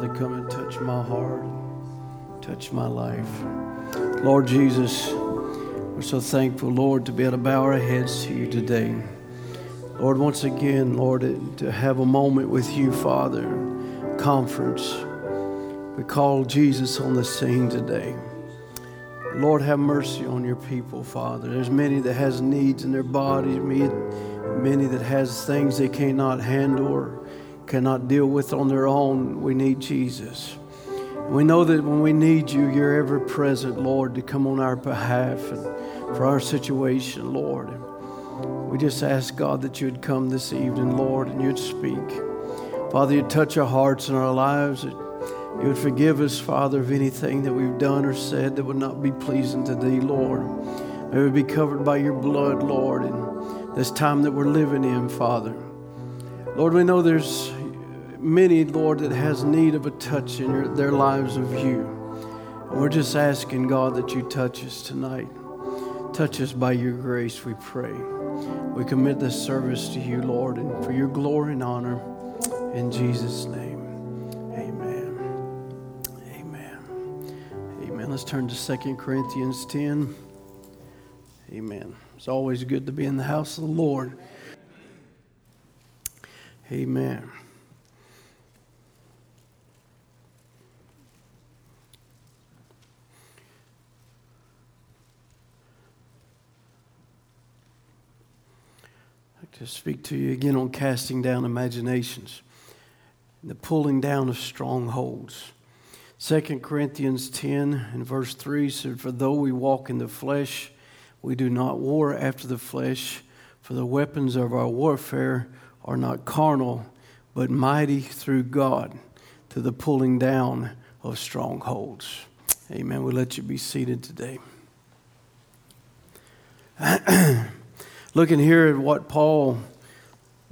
Father, come and touch my heart, touch my life. Lord Jesus, we're so thankful, Lord, to be able to bow our heads to you today. Lord, once again, Lord, to have a moment with you, Father, conference. We call Jesus on the scene today. Lord, have mercy on your people, Father. There's many that has needs in their bodies, many that has things they cannot handle or cannot deal with on their own. We need Jesus. We know that when we need you, you're ever present, Lord, to come on our behalf and for our situation, Lord. We just ask, God, that you'd come this evening, Lord, and you'd speak. Father, you'd touch our hearts and our lives. You would forgive us, Father, of anything that we've done or said that would not be pleasing to Thee, Lord. May we be covered by your blood, Lord, in this time that we're living in, Father. Lord, we know there's many, Lord, that has need of a touch in your, their lives of you. And we're just asking, God, that you touch us tonight. Touch us by your grace, we pray. We commit this service to you, Lord, and for your glory and honor. In Jesus' name, amen. Amen. Amen. Let's turn to 2 Corinthians 10. Amen. It's always good to be in the house of the Lord. Amen. To speak to you again on casting down imaginations and the pulling down of strongholds. 2 Corinthians 10 and verse 3 said, For though we walk in the flesh, we do not war after the flesh, for the weapons of our warfare are not carnal, but mighty through God to the pulling down of strongholds. Amen. we'll let you be seated today. Looking here at what Paul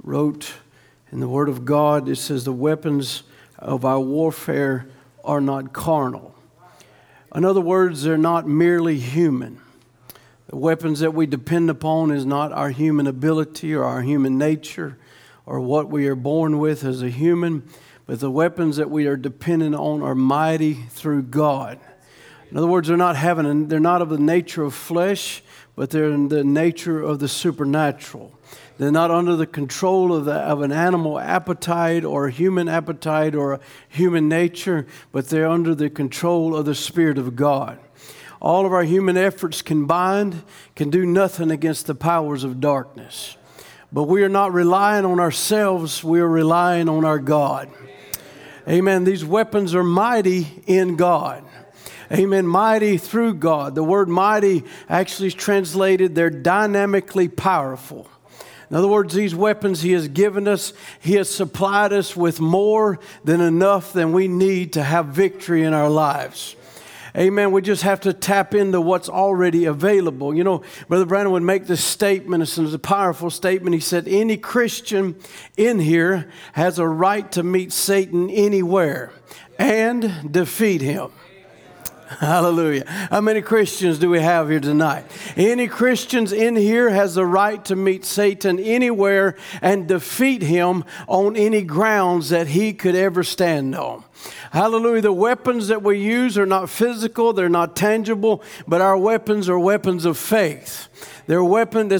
wrote in the Word of God, it says, The weapons of our warfare are not carnal. In other words, they're not merely human. The weapons that we depend upon is not our human ability or our human nature or what we are born with as a human, but the weapons that we are dependent on are mighty through God. In other words, they're not having, they're not of the nature of flesh, but they're in the nature of the supernatural. They're not under the control of, the, of an animal appetite or a human appetite or a human nature, but they're under the control of the Spirit of God. All of our human efforts combined can do nothing against the powers of darkness. But we are not relying on ourselves, we are relying on our God. Amen. These weapons are mighty in God. Amen. Mighty through God. The word mighty actually is translated, they're dynamically powerful. In other words, these weapons He has given us, He has supplied us with more than enough than we need to have victory in our lives. Amen. We just have to tap into what's already available. You know, Brother Branham would make this statement. It's a powerful statement. He said, Any Christian in here has a right to meet Satan anywhere and defeat him. Hallelujah. How many Christians do we have here tonight? Any Christians in here has the right to meet Satan anywhere and defeat him on any grounds that he could ever stand on. Hallelujah. The weapons that we use are not physical, they're not tangible, but our weapons are weapons of faith. Their weapon,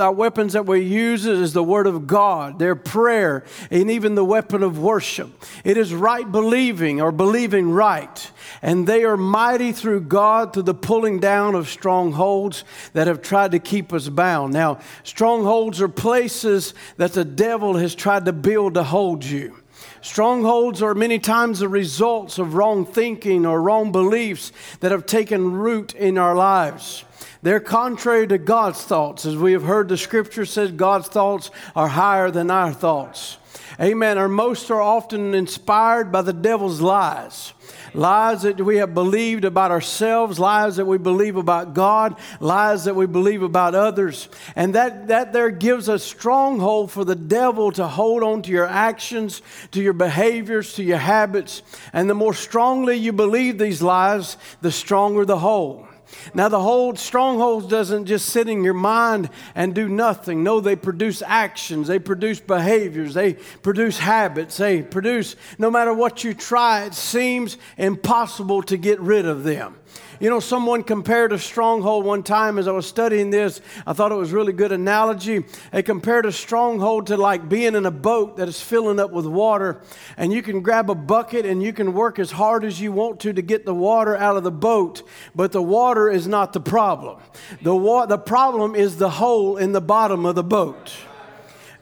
our weapons that we use is the word of God, their prayer, and even the weapon of worship. It is right believing or believing right. And they are mighty through God to the pulling down of strongholds that have tried to keep us bound. Now, strongholds are places that the devil has tried to build to hold you. Strongholds are many times the results of wrong thinking or wrong beliefs that have taken root in our lives. They're contrary to God's thoughts. As we have heard, the scripture says God's thoughts are higher than our thoughts. Amen. Our most are often inspired by the devil's lies lies that we have believed about ourselves, lies that we believe about God, lies that we believe about others. And that, that there gives a stronghold for the devil to hold on to your actions, to your behaviors, to your habits. And the more strongly you believe these lies, the stronger the hold. Now, the whole strongholds doesn't just sit in your mind and do nothing. No, they produce actions, they produce behaviors, they produce habits, they produce, no matter what you try, it seems impossible to get rid of them. You know, someone compared a stronghold one time as I was studying this. I thought it was really good analogy. They compared a stronghold to like being in a boat that is filling up with water, and you can grab a bucket and you can work as hard as you want to to get the water out of the boat, but the water is not the problem. The, wa- the problem is the hole in the bottom of the boat.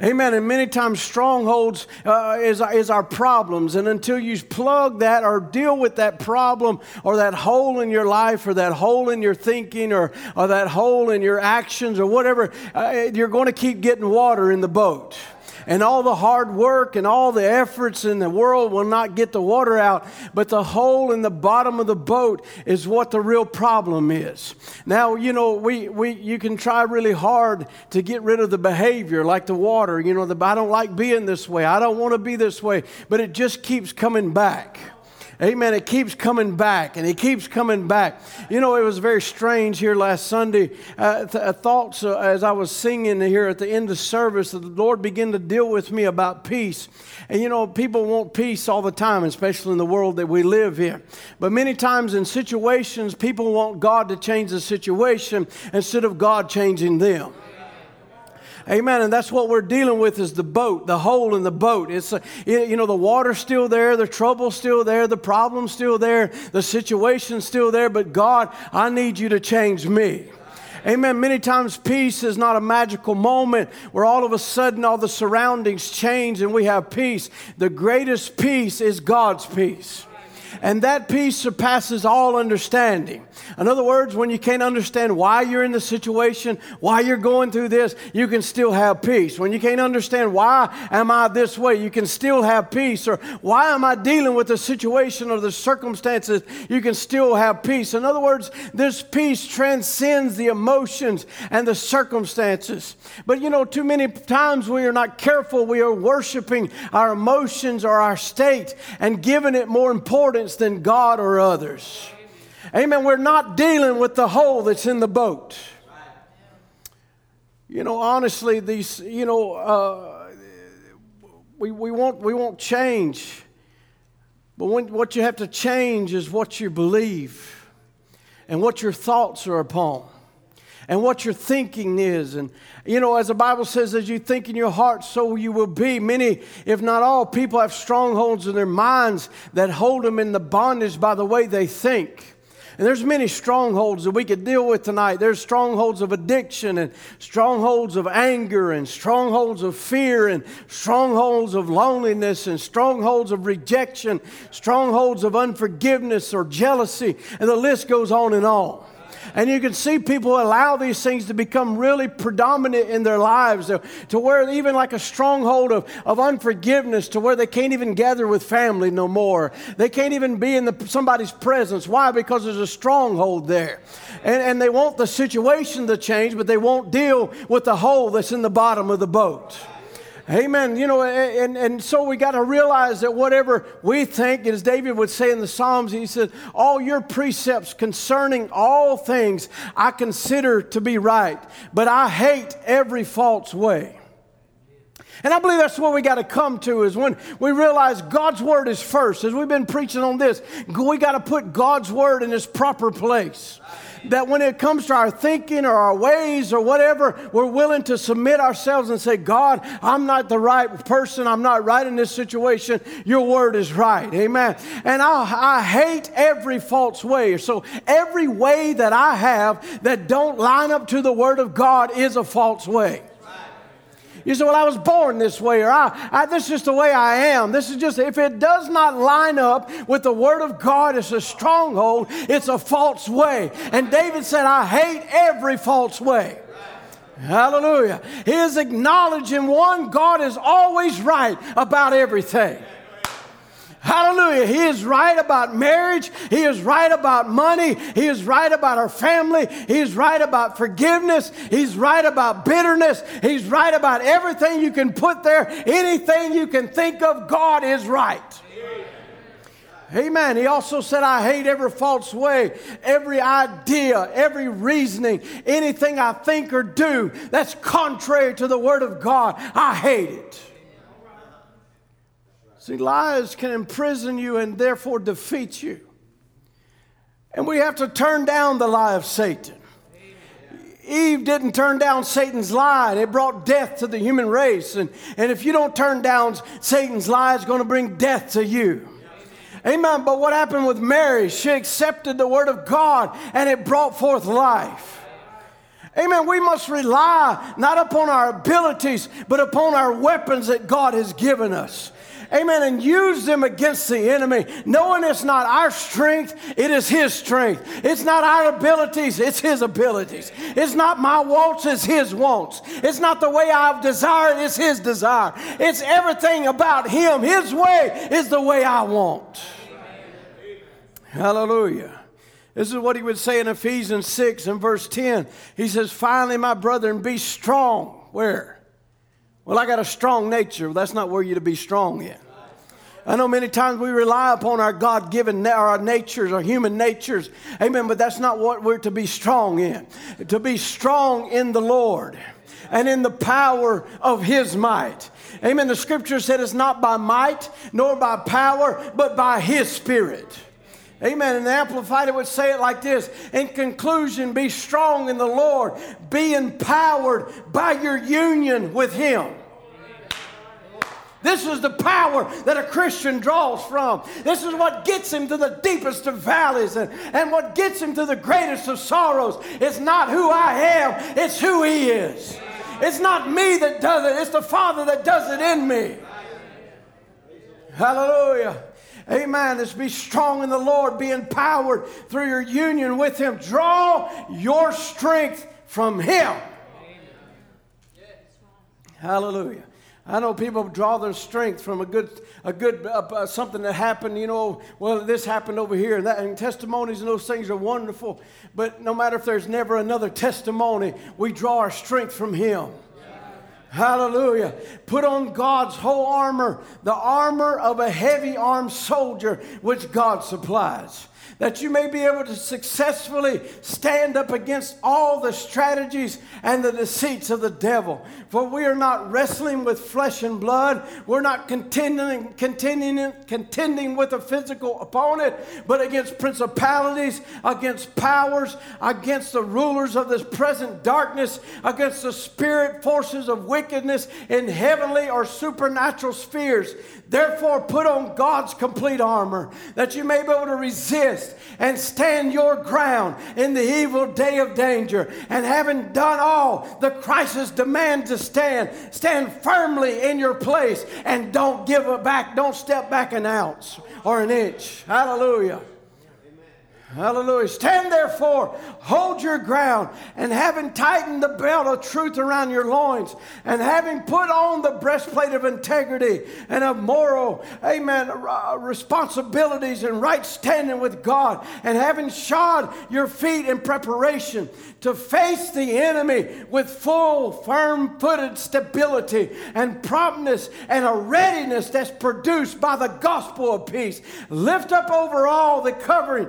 Amen. And many times strongholds uh, is, is our problems. And until you plug that or deal with that problem or that hole in your life or that hole in your thinking or, or that hole in your actions or whatever, uh, you're going to keep getting water in the boat and all the hard work and all the efforts in the world will not get the water out, but the hole in the bottom of the boat is what the real problem is. Now, you know, we, we, you can try really hard to get rid of the behavior, like the water. You know, the, I don't like being this way, I don't want to be this way, but it just keeps coming back. Amen. It keeps coming back and it keeps coming back. You know, it was very strange here last Sunday. Uh, th- uh, thoughts uh, as I was singing here at the end of service, the Lord began to deal with me about peace. And you know, people want peace all the time, especially in the world that we live in. But many times in situations, people want God to change the situation instead of God changing them. Amen. And that's what we're dealing with is the boat, the hole in the boat. It's, uh, you know, the water's still there, the trouble's still there, the problem's still there, the situation's still there, but God, I need you to change me. Amen. Many times peace is not a magical moment where all of a sudden all the surroundings change and we have peace. The greatest peace is God's peace. And that peace surpasses all understanding. In other words, when you can't understand why you're in the situation, why you're going through this, you can still have peace. When you can't understand why am I this way, you can still have peace. Or why am I dealing with the situation or the circumstances, you can still have peace. In other words, this peace transcends the emotions and the circumstances. But you know, too many times we are not careful, we are worshiping our emotions or our state and giving it more importance than God or others. Amen. We're not dealing with the hole that's in the boat. You know, honestly, these, you know, uh, we, we, won't, we won't change. But when, what you have to change is what you believe and what your thoughts are upon and what your thinking is. And, you know, as the Bible says, as you think in your heart, so you will be. Many, if not all, people have strongholds in their minds that hold them in the bondage by the way they think. And there's many strongholds that we could deal with tonight. There's strongholds of addiction and strongholds of anger and strongholds of fear and strongholds of loneliness and strongholds of rejection, strongholds of unforgiveness or jealousy, and the list goes on and on. And you can see people allow these things to become really predominant in their lives to, where even like a stronghold of, of unforgiveness to where they can't even gather with family no more. They can't even be in the, somebody's presence. Why? Because there's a stronghold there. And, and they want the situation to change, but they won't deal with the hole that's in the bottom of the boat. Amen. You know, and, and so we got to realize that whatever we think, as David would say in the Psalms, he said, All your precepts concerning all things I consider to be right, but I hate every false way. And I believe that's what we got to come to is when we realize God's word is first. As we've been preaching on this, we got to put God's word in its proper place that when it comes to our thinking or our ways or whatever, we're willing to submit ourselves and say, God, I'm not the right person. I'm not right in this situation. Your word is right. Amen. And I, I hate every false way. So every way that I have that don't line up to the word of God is a false way. You say, Well, I was born this way, or I, I, this is just the way I am. This is just, if it does not line up with the Word of God, it's a stronghold, it's a false way. And David said, I hate every false way. Hallelujah. He is acknowledging one, God is always right about everything. Hallelujah. He is right about marriage. He is right about money. He is right about our family. He is right about forgiveness. He's right about bitterness. He's right about everything you can put there. Anything you can think of, God is right. Amen. He also said, I hate every false way, every idea, every reasoning, anything I think or do that's contrary to the Word of God. I hate it. See, lies can imprison you and therefore defeat you. And we have to turn down the lie of Satan. Eve didn't turn down Satan's lie, it brought death to the human race. And, and if you don't turn down Satan's lie, it's going to bring death to you. Amen. But what happened with Mary? She accepted the word of God and it brought forth life. Amen. We must rely not upon our abilities, but upon our weapons that God has given us. Amen. And use them against the enemy, knowing it's not our strength, it is His strength. It's not our abilities, it's His abilities. It's not my wants, it's His wants. It's not the way I've desired, it's His desire. It's everything about Him. His way is the way I want. Hallelujah. This is what he would say in Ephesians 6 and verse 10. He says, Finally, my brethren, be strong. Where? Well, I got a strong nature. That's not where you're to be strong in. I know many times we rely upon our God given, our natures, our human natures. Amen. But that's not what we're to be strong in. To be strong in the Lord and in the power of His might. Amen. The scripture said it's not by might nor by power, but by His Spirit. Amen. And Amplified it would say it like this In conclusion, be strong in the Lord, be empowered by your union with Him. This is the power that a Christian draws from. This is what gets him to the deepest of valleys and, and what gets him to the greatest of sorrows. It's not who I am, it's who He is. It's not me that does it, it's the Father that does it in me. Hallelujah. Amen. Let's be strong in the Lord, be empowered through your union with Him. Draw your strength from Him. Hallelujah. I know people draw their strength from a good, a good uh, uh, something that happened. You know, well, this happened over here, and that, and testimonies and those things are wonderful. But no matter if there's never another testimony, we draw our strength from Him. Hallelujah. Put on God's whole armor, the armor of a heavy armed soldier, which God supplies that you may be able to successfully stand up against all the strategies and the deceits of the devil. For we are not wrestling with flesh and blood. We're not contending, contending, contending with a physical opponent, but against principalities, against powers, against the rulers of this present darkness, against the spirit forces of wickedness in heavenly or supernatural spheres. Therefore, put on God's complete armor that you may be able to resist and stand your ground in the evil day of danger. And having done all the crisis demands to stand, stand firmly in your place and don't give it back, don't step back an ounce or an inch. Hallelujah. Hallelujah. Stand therefore, hold your ground, and having tightened the belt of truth around your loins, and having put on the breastplate of integrity and of moral, amen, uh, responsibilities and right standing with God, and having shod your feet in preparation to face the enemy with full, firm footed stability and promptness and a readiness that's produced by the gospel of peace. Lift up over all the covering,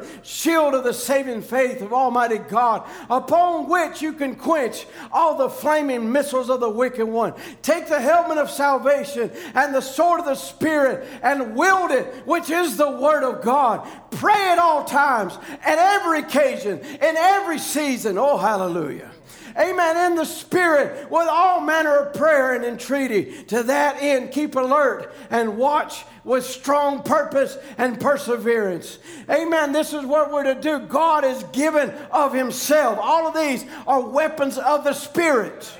shield of the saving faith of Almighty God, upon which you can quench all the flaming missiles of the wicked one. Take the helmet of salvation and the sword of the Spirit and wield it, which is the Word of God. Pray at all times, at every occasion, in every season. Oh, hallelujah. Amen. In the Spirit, with all manner of prayer and entreaty. To that end, keep alert and watch with strong purpose and perseverance. Amen. This is what we're to do. God is given of Himself. All of these are weapons of the Spirit.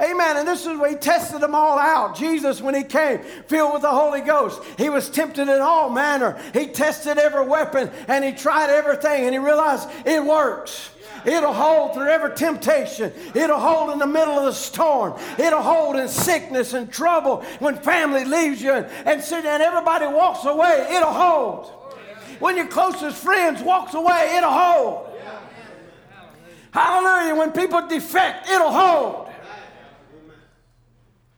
Amen. And this is where he tested them all out. Jesus, when he came, filled with the Holy Ghost, he was tempted in all manner. He tested every weapon and he tried everything and he realized it works. It'll hold through every temptation. It'll hold in the middle of the storm. It'll hold in sickness and trouble when family leaves you and, and, and everybody walks away. It'll hold. When your closest friends walks away, it'll hold. Hallelujah. When people defect, it'll hold.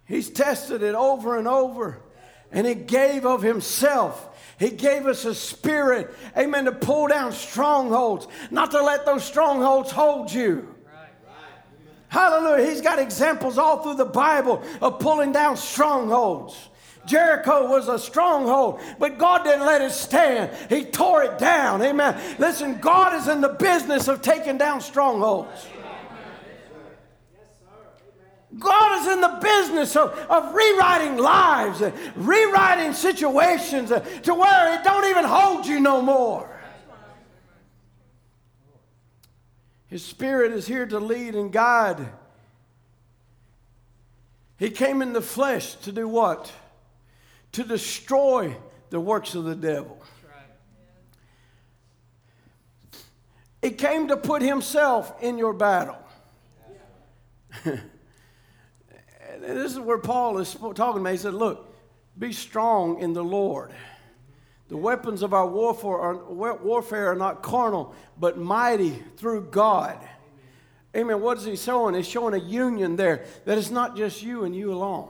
He's tested it over and over, and He gave of Himself. He gave us a spirit, amen, to pull down strongholds, not to let those strongholds hold you. Hallelujah. He's got examples all through the Bible of pulling down strongholds. Jericho was a stronghold, but God didn't let it stand. He tore it down. Amen. Listen, God is in the business of taking down strongholds. God is in the business of, of rewriting lives, and rewriting situations uh, to where it don't even hold you no more. His Spirit is here to lead and guide. He came in the flesh to do what? To destroy the works of the devil. He came to put himself in your battle. this is where Paul is talking about. He said, Look, be strong in the Lord. The weapons of our warfare are, warfare are not carnal, but mighty through God. Amen. What is he showing? He's showing a union there that it's not just you and you alone.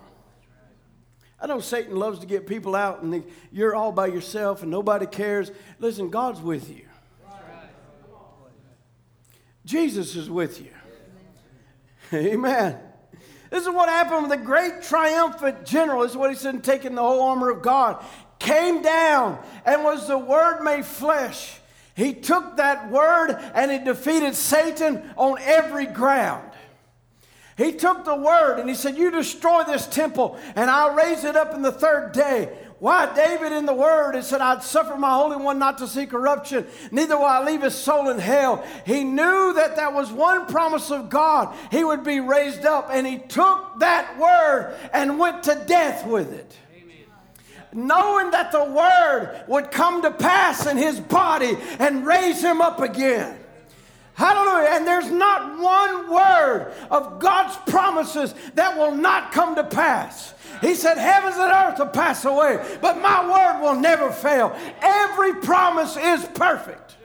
I know Satan loves to get people out and you're all by yourself and nobody cares. Listen, God's with you. Jesus is with you. Amen. This is what happened with the great triumphant general. This is what he said, taking the whole armor of God. Came down and was the word made flesh. He took that word and he defeated Satan on every ground. He took the word and he said, You destroy this temple and I'll raise it up in the third day. Why, David in the Word, it said, I'd suffer my Holy One not to see corruption, neither will I leave his soul in hell. He knew that that was one promise of God. He would be raised up, and he took that Word and went to death with it. Knowing that the Word would come to pass in his body and raise him up again. Hallelujah. And there's not one word of God's promises that will not come to pass. He said, Heavens and earth will pass away, but my word will never fail. Every promise is perfect.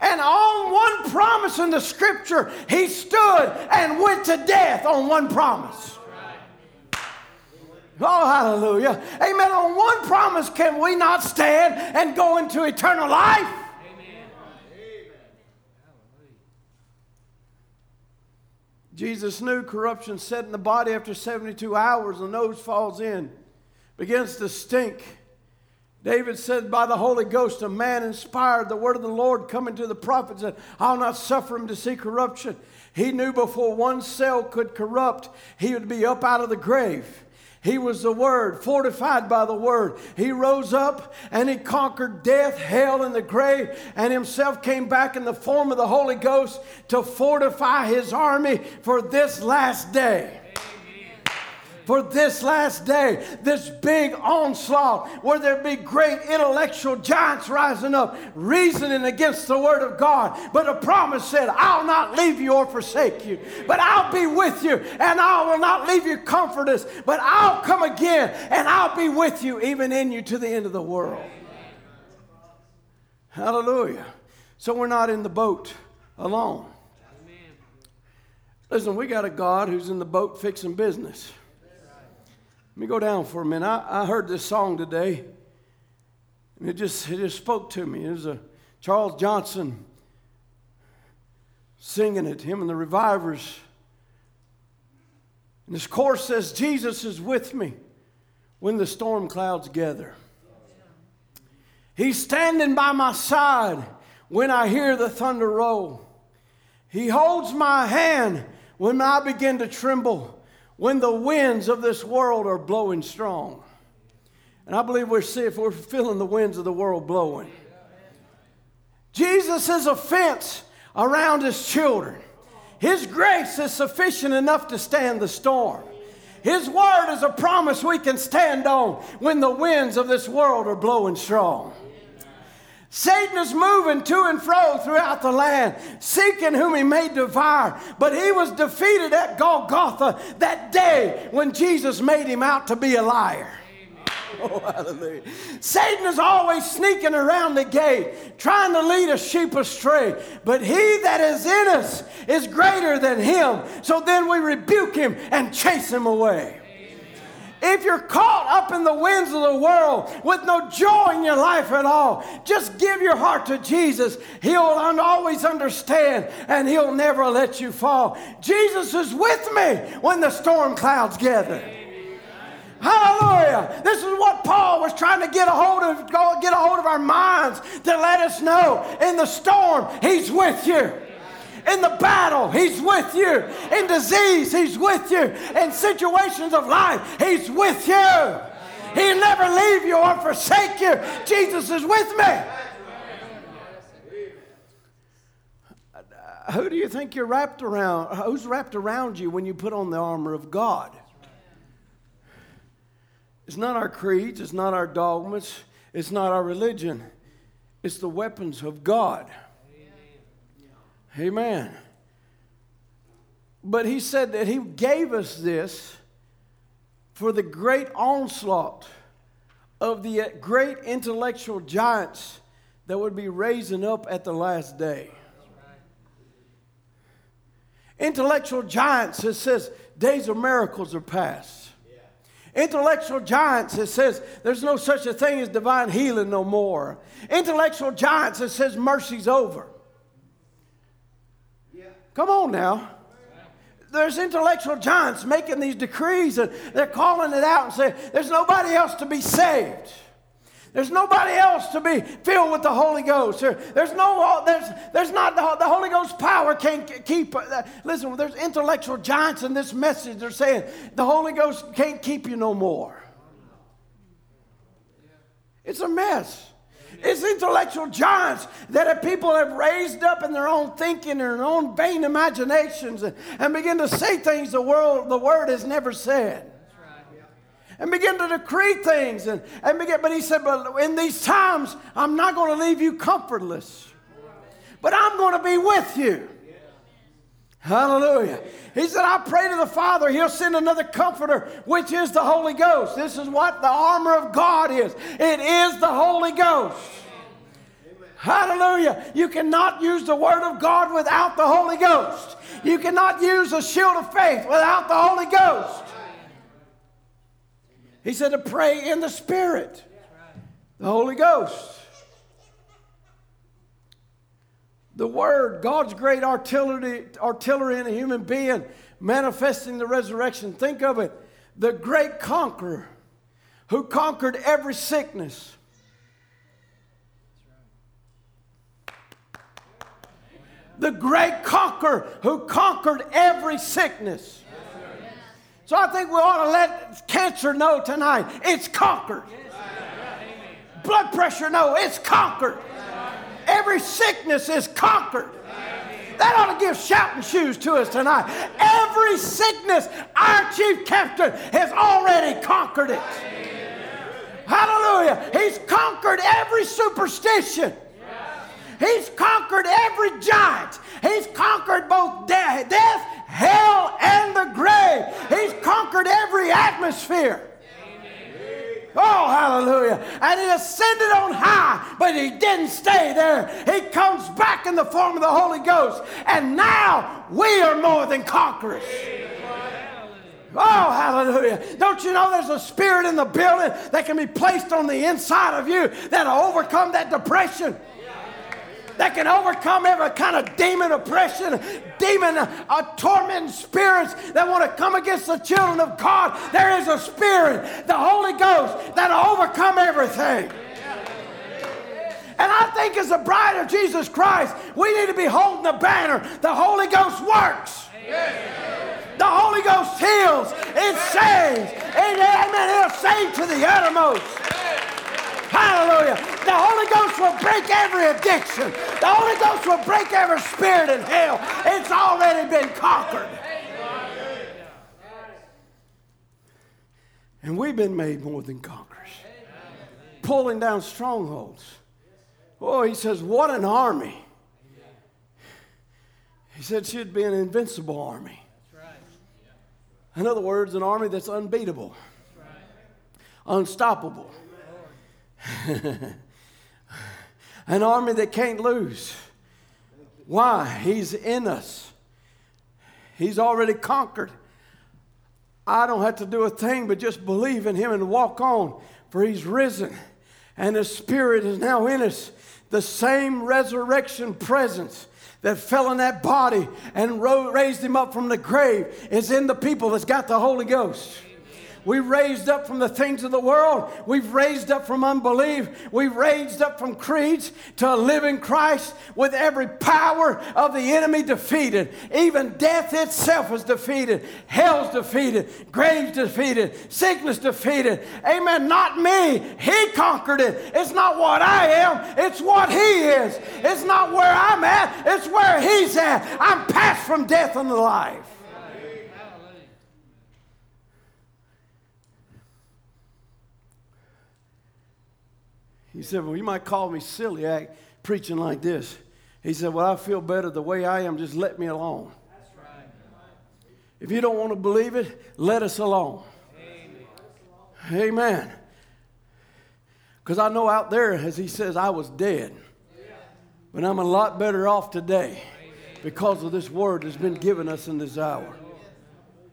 And on one promise in the scripture, he stood and went to death on one promise. Oh, hallelujah. Amen. On one promise can we not stand and go into eternal life? Jesus knew corruption set in the body after 72 hours, the nose falls in, begins to stink. David said, By the Holy Ghost, a man inspired the word of the Lord coming to the prophet that I'll not suffer him to see corruption. He knew before one cell could corrupt, he would be up out of the grave. He was the Word, fortified by the Word. He rose up and he conquered death, hell, and the grave, and himself came back in the form of the Holy Ghost to fortify his army for this last day for this last day, this big onslaught where there be great intellectual giants rising up, reasoning against the word of God. But a promise said, I'll not leave you or forsake you, but I'll be with you, and I will not leave you comfortless, but I'll come again and I'll be with you, even in you to the end of the world. Hallelujah. So we're not in the boat alone. Listen, we got a God who's in the boat fixing business. Let me go down for a minute. I, I heard this song today, and it just, it just spoke to me. It was a Charles Johnson singing it, him and the revivers. And this chorus says, Jesus is with me when the storm clouds gather. He's standing by my side when I hear the thunder roll. He holds my hand when I begin to tremble when the winds of this world are blowing strong. And I believe we're seeing if we're feeling the winds of the world blowing. Jesus is a fence around his children. His grace is sufficient enough to stand the storm. His word is a promise we can stand on when the winds of this world are blowing strong. Satan is moving to and fro throughout the land, seeking whom he may devour. But he was defeated at Golgotha that day when Jesus made him out to be a liar. Oh, hallelujah. Satan is always sneaking around the gate, trying to lead a sheep astray. But he that is in us is greater than him. So then we rebuke him and chase him away. If you're caught up in the winds of the world with no joy in your life at all, just give your heart to Jesus. He'll always understand and He'll never let you fall. Jesus is with me when the storm clouds gather. Hallelujah. This is what Paul was trying to get a hold of, get a hold of our minds to let us know in the storm, He's with you. In the battle, He's with you. In disease, He's with you. In situations of life, He's with you. He'll never leave you or forsake you. Jesus is with me. Who do you think you're wrapped around? Who's wrapped around you when you put on the armor of God? It's not our creeds, it's not our dogmas, it's not our religion. It's the weapons of God. Amen. But he said that he gave us this for the great onslaught of the great intellectual giants that would be raising up at the last day. Intellectual giants, it says, days of miracles are past. Intellectual giants, it says there's no such a thing as divine healing no more. Intellectual giants, it says mercy's over. Come on now. There's intellectual giants making these decrees and they're calling it out and saying there's nobody else to be saved. There's nobody else to be filled with the Holy Ghost. There, there's no, there's, there's not the, the Holy Ghost power can't keep. Uh, listen, there's intellectual giants in this message. They're saying the Holy Ghost can't keep you no more. It's a mess. It's intellectual giants that people have raised up in their own thinking and their own vain imaginations and, and begin to say things the world, the word has never said and begin to decree things. And, and begin, but he said, But in these times, I'm not going to leave you comfortless, but I'm going to be with you. Hallelujah. He said, I pray to the Father, He'll send another comforter, which is the Holy Ghost. This is what the armor of God is it is the Holy Ghost. Hallelujah. You cannot use the Word of God without the Holy Ghost. You cannot use the shield of faith without the Holy Ghost. He said to pray in the Spirit, the Holy Ghost. The Word, God's great artillery, artillery in a human being, manifesting the resurrection. Think of it the great conqueror who conquered every sickness. The great conqueror who conquered every sickness. So I think we ought to let cancer know tonight it's conquered. Blood pressure know it's conquered. Every sickness is conquered. That ought to give shouting shoes to us tonight. Every sickness, our chief captain has already conquered it. Hallelujah. He's conquered every superstition. He's conquered every giant. He's conquered both death, hell, and the grave. He's conquered every atmosphere. Oh, hallelujah. And he ascended on high, but he didn't stay there. He comes back in the form of the Holy Ghost. And now we are more than conquerors. Oh, hallelujah. Don't you know there's a spirit in the building that can be placed on the inside of you that'll overcome that depression? That can overcome every kind of demon oppression, demon uh, tormenting spirits that want to come against the children of God. There is a spirit, the Holy Ghost, that'll overcome everything. And I think as a bride of Jesus Christ, we need to be holding the banner. The Holy Ghost works. The Holy Ghost heals. It saves. Amen. It'll save to the uttermost. Hallelujah. The Holy Ghost will break every addiction. The Holy Ghost will break every spirit in hell. It's already been conquered. And we've been made more than conquerors, pulling down strongholds. Oh, he says, What an army. He said she'd be an invincible army. In other words, an army that's unbeatable, unstoppable. An army that can't lose. Why? He's in us. He's already conquered I don't have to do a thing but just believe in him and walk on, for he's risen. And his spirit is now in us. The same resurrection presence that fell in that body and raised him up from the grave is in the people that's got the Holy Ghost. We've raised up from the things of the world. We've raised up from unbelief. We've raised up from creeds to a living Christ with every power of the enemy defeated. Even death itself is defeated. Hell's defeated. Grave's defeated. Sickness defeated. Amen. Not me. He conquered it. It's not what I am. It's what He is. It's not where I'm at. It's where He's at. I'm passed from death unto life. He said, Well, you might call me silly act preaching like this. He said, Well, I feel better the way I am. Just let me alone. If you don't want to believe it, let us alone. Amen. Because I know out there, as he says, I was dead. But I'm a lot better off today because of this word that's been given us in this hour.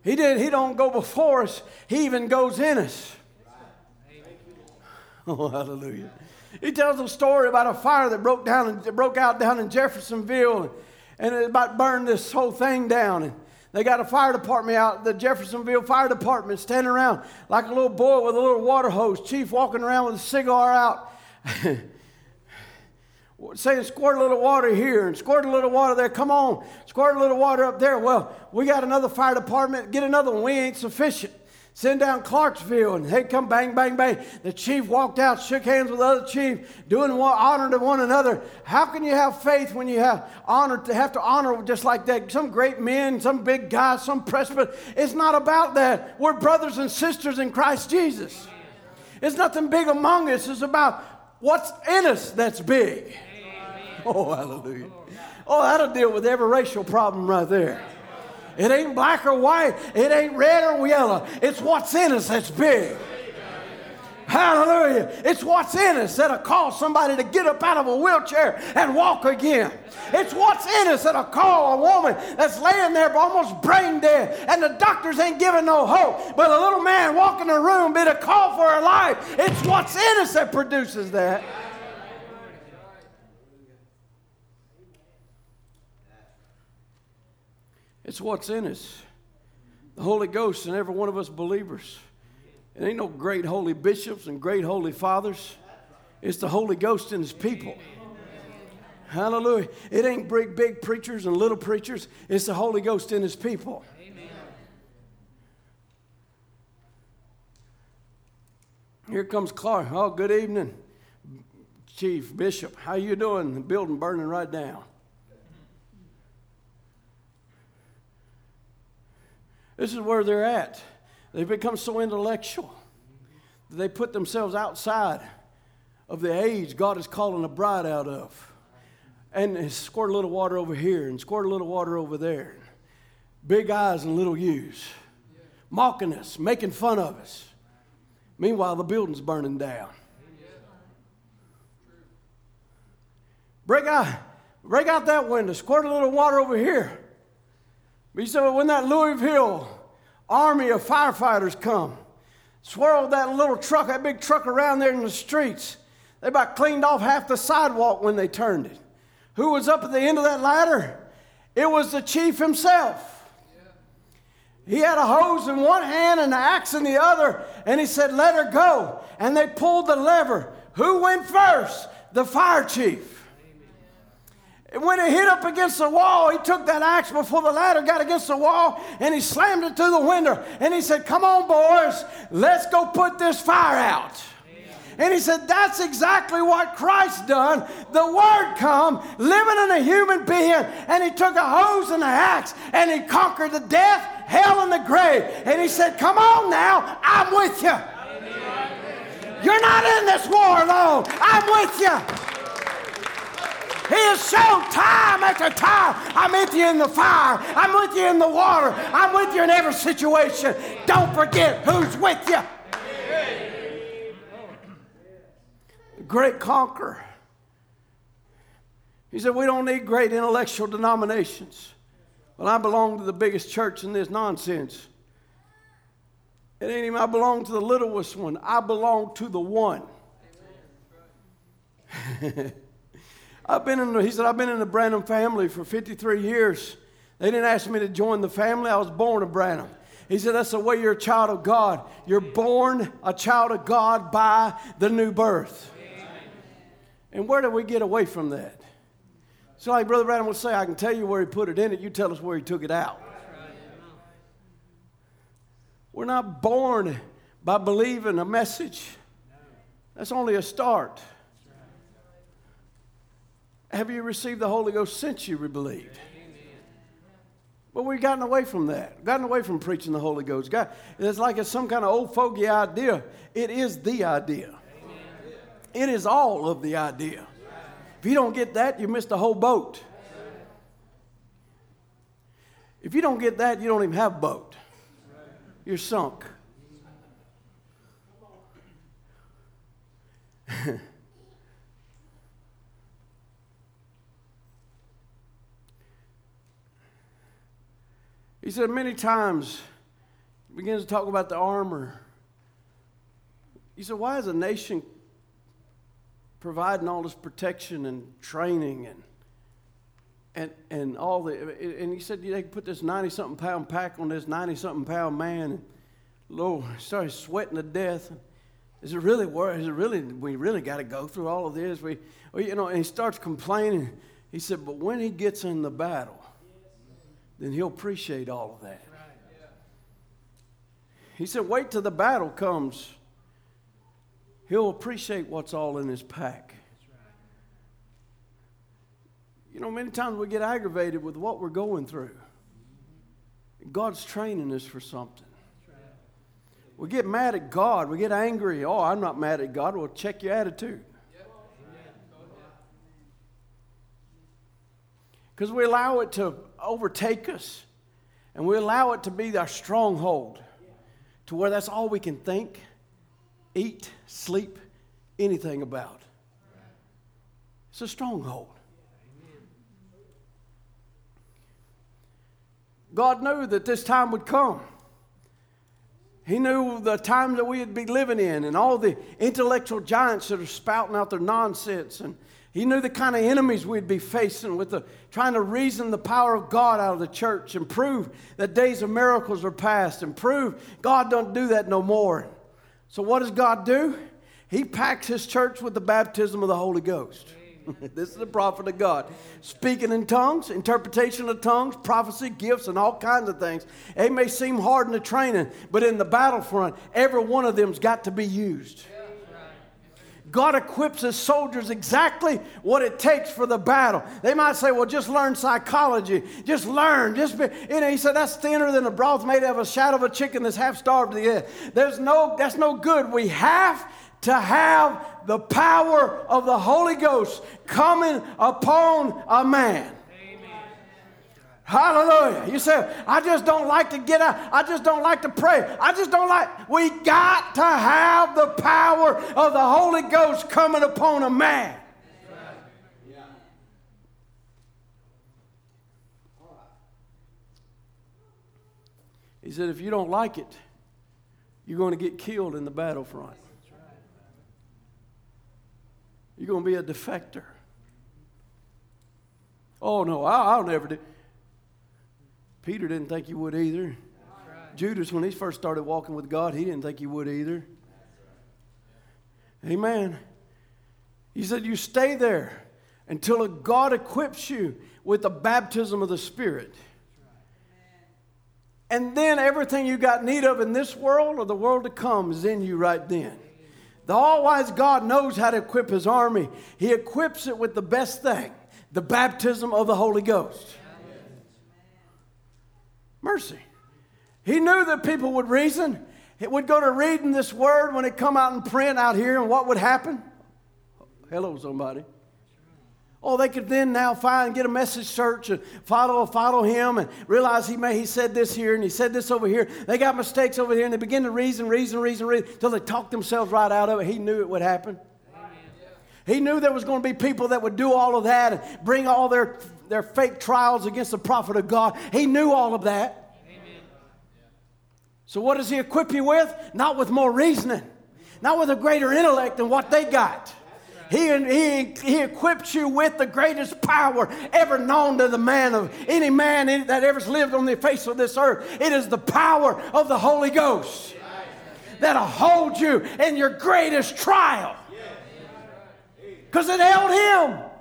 He did, he don't go before us, he even goes in us. Oh, hallelujah. He tells a story about a fire that broke down and broke out down in Jeffersonville, and it about burned this whole thing down. And they got a fire department out, the Jeffersonville Fire Department, standing around like a little boy with a little water hose. Chief walking around with a cigar out. saying squirt a little water here and squirt a little water there. Come on, squirt a little water up there. Well, we got another fire department. Get another one. We ain't sufficient. Send down Clarksville, and they come bang, bang, bang. The chief walked out, shook hands with the other chief, doing honor to one another. How can you have faith when you have honor to have to honor just like that? Some great men, some big guys, some presbyter. It's not about that. We're brothers and sisters in Christ Jesus. It's nothing big among us. It's about what's in us that's big. Oh, hallelujah. Oh, that'll deal with every racial problem right there. It ain't black or white. It ain't red or yellow. It's what's in us that's big. Hallelujah. It's what's in us that'll cause somebody to get up out of a wheelchair and walk again. It's what's in us that'll call a woman that's laying there almost brain dead and the doctors ain't giving no hope. But a little man walking in the room bid a call for her life. It's what's in us that produces that. It's what's in us. The Holy Ghost in every one of us believers. It ain't no great holy bishops and great holy fathers. It's the Holy Ghost in his people. Hallelujah. It ain't big, big preachers and little preachers. It's the Holy Ghost in his people. Amen. Here comes Clark. Oh, good evening, Chief Bishop. How you doing? The building burning right down. This is where they're at. They've become so intellectual that they put themselves outside of the age God is calling a bride out of. And squirt a little water over here and squirt a little water over there. Big eyes and little U's. Mocking us, making fun of us. Meanwhile, the building's burning down. Break out, break out that window, squirt a little water over here. But he said, well, when that Louisville army of firefighters come, swirled that little truck, that big truck around there in the streets, they about cleaned off half the sidewalk when they turned it. Who was up at the end of that ladder? It was the chief himself. He had a hose in one hand and an axe in the other, and he said, Let her go. And they pulled the lever. Who went first? The fire chief. When it hit up against the wall, he took that axe before the ladder got against the wall and he slammed it through the window. And he said, Come on, boys, let's go put this fire out. And he said, That's exactly what Christ done. The Word come, living in a human being, and he took a hose and an axe and he conquered the death, hell, and the grave. And he said, Come on now, I'm with you. You're not in this war alone. I'm with you. He has shown time after time. I'm with you in the fire. I'm with you in the water. I'm with you in every situation. Don't forget who's with you. Great conqueror. He said, We don't need great intellectual denominations. Well, I belong to the biggest church in this nonsense. It ain't even I belong to the littlest one. I belong to the one. I've been in the, he said, I've been in the Branham family for 53 years. They didn't ask me to join the family. I was born a Branham. He said, That's the way you're a child of God. You're born a child of God by the new birth. And where do we get away from that? So, like Brother Branham would say, I can tell you where he put it in it. You tell us where he took it out. We're not born by believing a message, that's only a start. Have you received the Holy Ghost since you believed? But we've gotten away from that, gotten away from preaching the Holy Ghost. God, it's like it's some kind of old fogey idea. It is the idea, it is all of the idea. If you don't get that, you missed the whole boat. If you don't get that, you don't even have boat. You're sunk. He said many times, he begins to talk about the armor. He said, Why is a nation providing all this protection and training and and and all the and he said they put this 90 something pound pack on this 90 something pound man and Lord started sweating to death. Is it really worth? Is it really? We really got to go through all of this. We, you know, and he starts complaining. He said, but when he gets in the battle, then he'll appreciate all of that. He said, wait till the battle comes. He'll appreciate what's all in his pack. You know, many times we get aggravated with what we're going through. God's training us for something. We get mad at God. We get angry. Oh, I'm not mad at God. Well, check your attitude. Because we allow it to overtake us and we allow it to be our stronghold to where that's all we can think, eat, sleep, anything about. It's a stronghold. God knew that this time would come. He knew the time that we'd be living in and all the intellectual giants that are spouting out their nonsense and he knew the kind of enemies we'd be facing with the, trying to reason the power of God out of the church and prove that days of miracles are past and prove God don't do that no more. So what does God do? He packs his church with the baptism of the Holy Ghost. this is the prophet of God. Speaking in tongues, interpretation of tongues, prophecy, gifts, and all kinds of things. It may seem hard in the training, but in the battlefront, every one of them's got to be used. God equips his soldiers exactly what it takes for the battle. They might say, well, just learn psychology. Just learn. Just be, you know, he said that's thinner than a broth made out of a shadow of a chicken that's half starved to death. There's no, that's no good. We have to have the power of the Holy Ghost coming upon a man. Hallelujah. You say, I just don't like to get out. I just don't like to pray. I just don't like. We got to have the power of the Holy Ghost coming upon a man. He said, if you don't like it, you're going to get killed in the battlefront. You're going to be a defector. Oh, no, I'll, I'll never do Peter didn't think he would either. Right. Judas, when he first started walking with God, he didn't think he would either. Amen. He said, You stay there until God equips you with the baptism of the Spirit. And then everything you got need of in this world or the world to come is in you right then. The all wise God knows how to equip his army. He equips it with the best thing the baptism of the Holy Ghost. Mercy. He knew that people would reason. It would go to reading this word when it come out in print out here, and what would happen? Hello, somebody. Oh, they could then now find get a message search and follow follow him and realize he may he said this here and he said this over here. They got mistakes over here and they begin to reason, reason, reason, reason until they talk themselves right out of it. He knew it would happen. He knew there was going to be people that would do all of that and bring all their their fake trials against the prophet of God. He knew all of that. So, what does He equip you with? Not with more reasoning, not with a greater intellect than what they got. He, he, he equips you with the greatest power ever known to the man of any man that ever lived on the face of this earth. It is the power of the Holy Ghost that'll hold you in your greatest trial. Because it held him.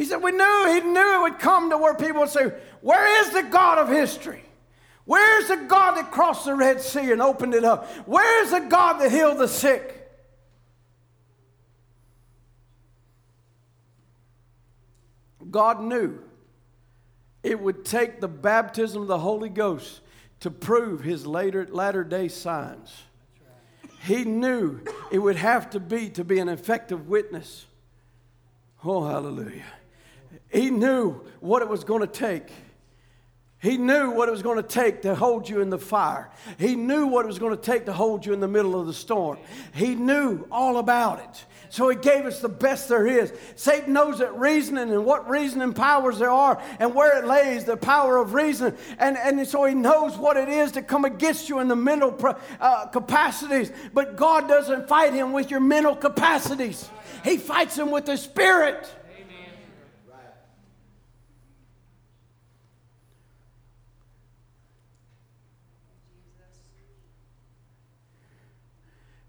He said, We knew, he knew it would come to where people would say, Where is the God of history? Where's the God that crossed the Red Sea and opened it up? Where's the God that healed the sick? God knew it would take the baptism of the Holy Ghost to prove his later latter day signs. He knew it would have to be to be an effective witness. Oh, hallelujah. He knew what it was going to take. He knew what it was going to take to hold you in the fire. He knew what it was going to take to hold you in the middle of the storm. He knew all about it. So he gave us the best there is. Satan knows that reasoning and what reasoning powers there are and where it lays, the power of reason. And, and so he knows what it is to come against you in the mental uh, capacities. But God doesn't fight him with your mental capacities, He fights him with the Spirit.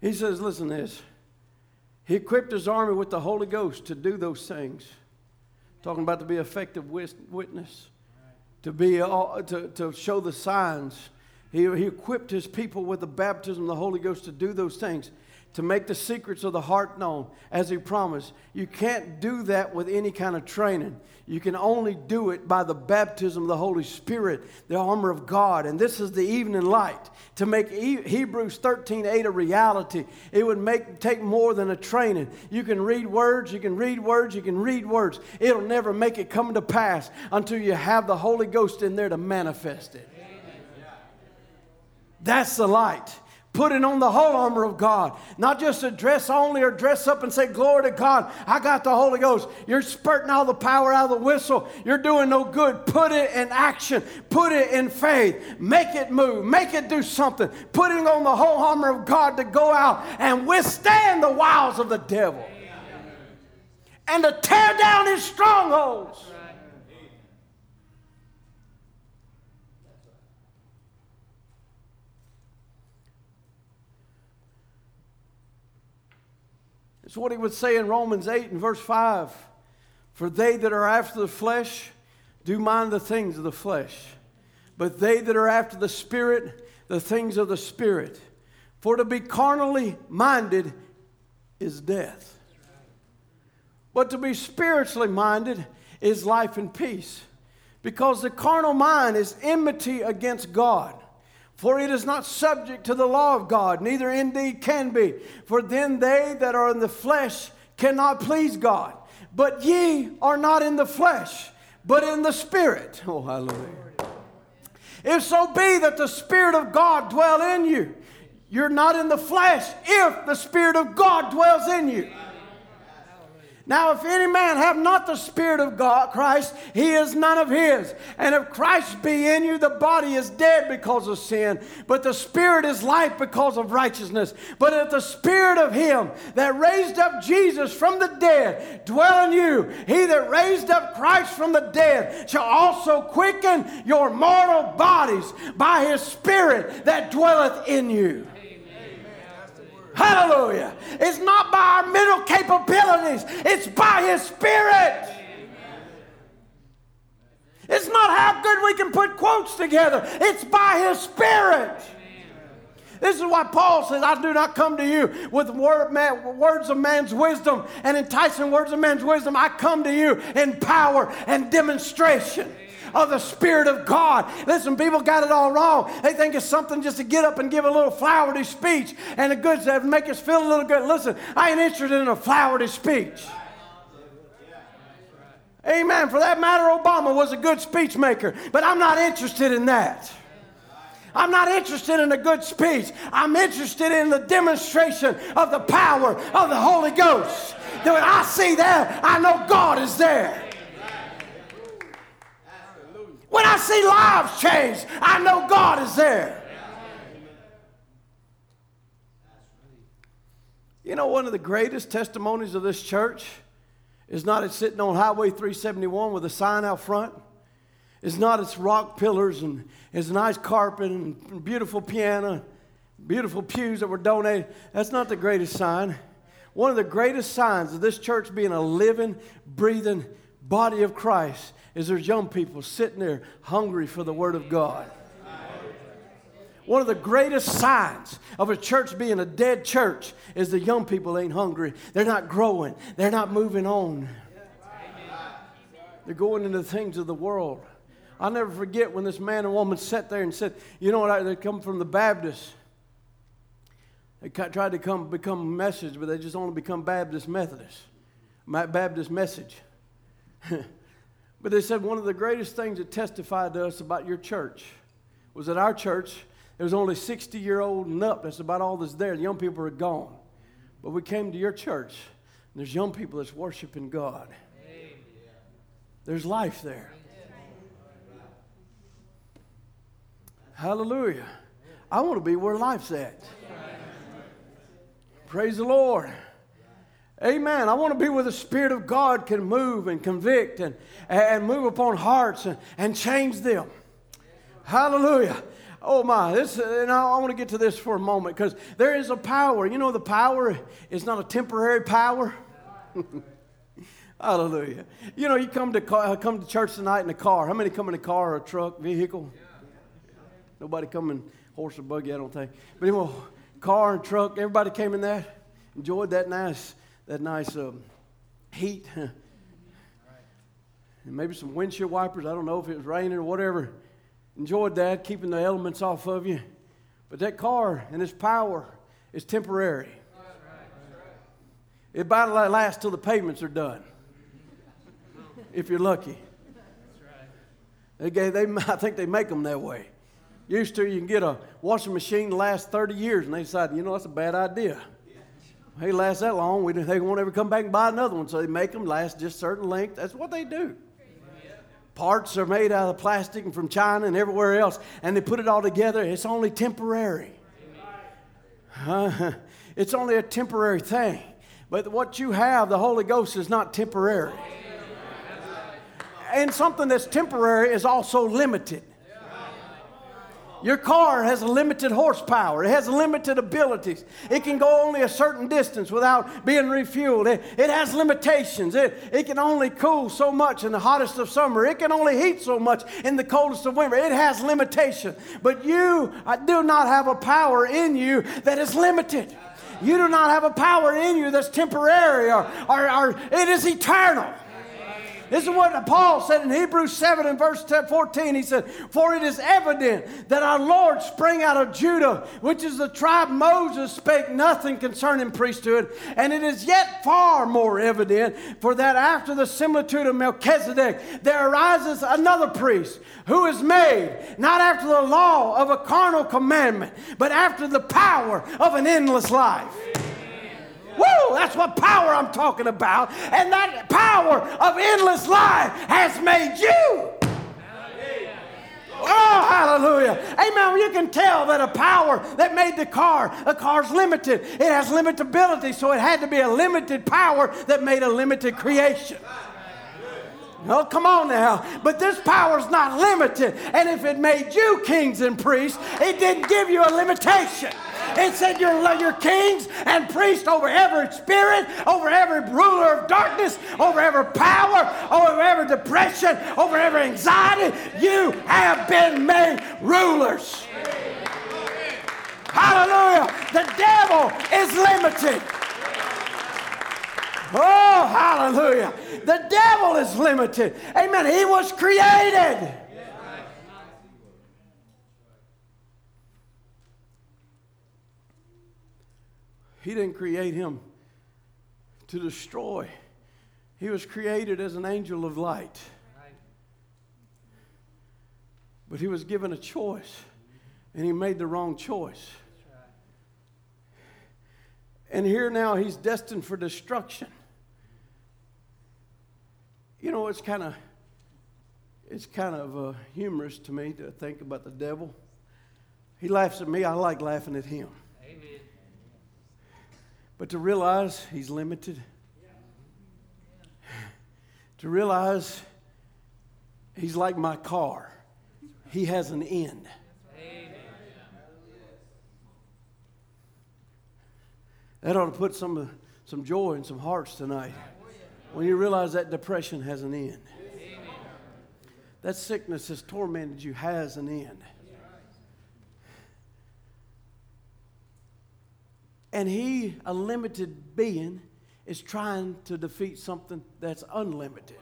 He says, listen to this. He equipped his army with the Holy Ghost to do those things. Talking about to be effective witness, to, be, uh, to, to show the signs. He, he equipped his people with the baptism of the Holy Ghost to do those things to make the secrets of the heart known as he promised. You can't do that with any kind of training. You can only do it by the baptism of the Holy Spirit, the armor of God. And this is the evening light. To make Hebrews 13 8 a reality, it would make, take more than a training. You can read words, you can read words, you can read words. It'll never make it come to pass until you have the Holy Ghost in there to manifest it. That's the light putting on the whole armor of God. Not just a dress only or dress up and say, Glory to God, I got the Holy Ghost. You're spurting all the power out of the whistle. You're doing no good. Put it in action, put it in faith, make it move, make it do something. Putting on the whole armor of God to go out and withstand the wiles of the devil and to tear down his strongholds. It's what he would say in Romans 8 and verse 5. For they that are after the flesh do mind the things of the flesh, but they that are after the Spirit, the things of the Spirit. For to be carnally minded is death, but to be spiritually minded is life and peace. Because the carnal mind is enmity against God. For it is not subject to the law of God, neither indeed can be. For then they that are in the flesh cannot please God. But ye are not in the flesh, but in the Spirit. Oh, hallelujah. If so be that the Spirit of God dwell in you, you're not in the flesh if the Spirit of God dwells in you. Now, if any man have not the Spirit of God, Christ, he is none of his. And if Christ be in you, the body is dead because of sin, but the Spirit is life because of righteousness. But if the Spirit of him that raised up Jesus from the dead dwell in you, he that raised up Christ from the dead shall also quicken your mortal bodies by his Spirit that dwelleth in you. Hallelujah. It's not by our mental capabilities, it's by His Spirit. It's not how good we can put quotes together, it's by His Spirit. This is why Paul says, I do not come to you with word, man, words of man's wisdom and enticing words of man's wisdom. I come to you in power and demonstration of the Spirit of God. Listen, people got it all wrong. They think it's something just to get up and give a little flowery speech and a good that make us feel a little good. Listen, I ain't interested in a flowery speech. Amen. For that matter, Obama was a good speech maker, but I'm not interested in that. I'm not interested in a good speech. I'm interested in the demonstration of the power of the Holy Ghost. When I see that, I know God is there. When I see lives change, I know God is there. You know, one of the greatest testimonies of this church is not it sitting on Highway 371 with a sign out front. It's not its rock pillars and it's nice carpet and beautiful piano, beautiful pews that were donated. That's not the greatest sign. One of the greatest signs of this church being a living, breathing body of Christ is there's young people sitting there hungry for the Word of God. One of the greatest signs of a church being a dead church is the young people ain't hungry. They're not growing. They're not moving on. They're going into the things of the world. I'll never forget when this man and woman sat there and said, You know what? They come from the Baptists. They tried to come become message, but they just only become Baptist Methodists. Baptist message. But they said one of the greatest things that testified to us about your church was that our church there's only 60 year old and up. That's about all that's there. The young people are gone. But we came to your church, and there's young people that's worshiping God. There's life there. Hallelujah. I want to be where life's at. Praise the Lord. Amen. I want to be where the Spirit of God can move and convict and, and move upon hearts and, and change them. Hallelujah. Oh my, this, and I, want to get to this for a moment because there is a power. You know, the power is not a temporary power. Hallelujah. You know, you come to car, come to church tonight in a car. How many come in a car or a truck, vehicle? Nobody come in horse or buggy, I don't think. But anyway, car and truck. Everybody came in that, enjoyed that nice, that nice um, heat, and maybe some windshield wipers. I don't know if it was raining or whatever enjoyed that, keeping the elements off of you. But that car and its power is temporary. It might last till the pavements are done, if you're lucky. They they, I think they make them that way. Used to, you can get a washing machine to last 30 years, and they decided, you know, that's a bad idea. They last that long, we, they won't ever come back and buy another one, so they make them last just certain length. That's what they do parts are made out of plastic and from China and everywhere else, and they put it all together. It's only temporary. Uh, it's only a temporary thing. But what you have, the Holy Ghost, is not temporary. And something that's temporary is also limited. Your car has a limited horsepower. It has limited abilities. It can go only a certain distance without being refueled. It, it has limitations. It, it can only cool so much in the hottest of summer. It can only heat so much in the coldest of winter. It has limitation. But you do not have a power in you that is limited. You do not have a power in you that's temporary or, or, or it is eternal. This is what Paul said in Hebrews 7 and verse 14. He said, For it is evident that our Lord sprang out of Judah, which is the tribe Moses spake nothing concerning priesthood. And it is yet far more evident, for that after the similitude of Melchizedek, there arises another priest who is made not after the law of a carnal commandment, but after the power of an endless life. Woo! That's what power I'm talking about. And that power of endless life has made you. Oh, hallelujah. Amen. You can tell that a power that made the car, a car's limited. It has limitability, so it had to be a limited power that made a limited creation. Oh, come on now. But this power is not limited. And if it made you kings and priests, it didn't give you a limitation. It said you're, you're kings and priests over every spirit, over every ruler of darkness, over every power, over every depression, over every anxiety. You have been made rulers. Hallelujah. The devil is limited. Oh, hallelujah. The devil is limited. Amen. He was created. He didn't create him to destroy. He was created as an angel of light. But he was given a choice, and he made the wrong choice. And here now he's destined for destruction. You know, it's kind of it's kind of uh, humorous to me to think about the devil. He laughs at me, I like laughing at him. Amen. But to realize he's limited, to realize he's like my car, he has an end. Amen. That ought to put some, some joy in some hearts tonight when you realize that depression has an end. That sickness has tormented you has an end. And he, a limited being, is trying to defeat something that's unlimited.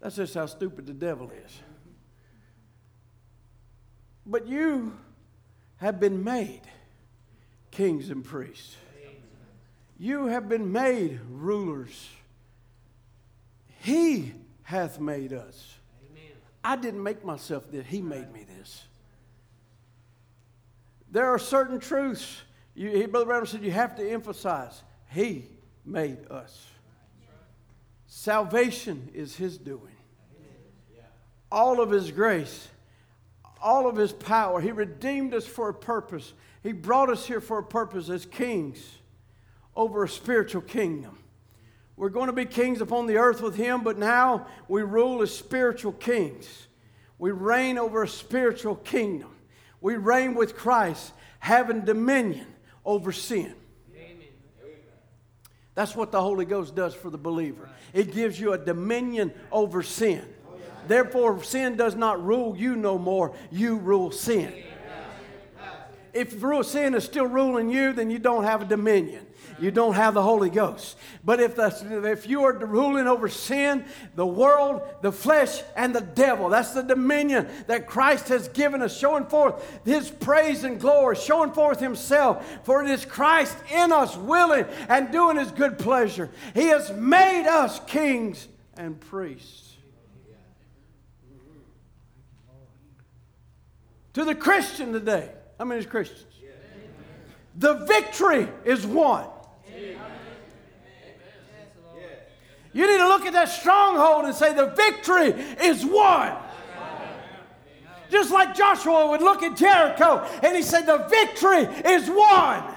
That's just how stupid the devil is. But you have been made kings and priests. You have been made rulers. He hath made us. Amen. I didn't make myself this, He made me this. There are certain truths, you, Brother Brown said, you have to emphasize. He made us. Salvation is His doing. All of His grace, all of His power. He redeemed us for a purpose. He brought us here for a purpose as kings over a spiritual kingdom. We're going to be kings upon the earth with Him, but now we rule as spiritual kings. We reign over a spiritual kingdom. We reign with Christ, having dominion over sin. That's what the Holy Ghost does for the believer. It gives you a dominion over sin. Therefore, sin does not rule you no more, you rule sin. If sin is still ruling you, then you don't have a dominion you don't have the Holy Ghost. But if, the, if you are ruling over sin, the world, the flesh, and the devil, that's the dominion that Christ has given us, showing forth his praise and glory, showing forth himself. For it is Christ in us, willing and doing his good pleasure. He has made us kings and priests. To the Christian today, how many is Christians? The victory is won. You need to look at that stronghold and say, The victory is won. Just like Joshua would look at Jericho and he said, The victory is won.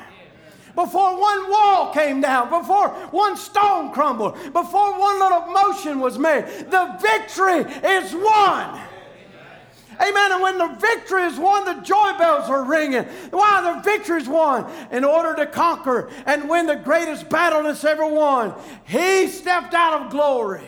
Before one wall came down, before one stone crumbled, before one little motion was made, the victory is won. Amen. And when the victory is won, the joy bells are ringing. Why? The victory is won in order to conquer and win the greatest battle that's ever won. He stepped out of glory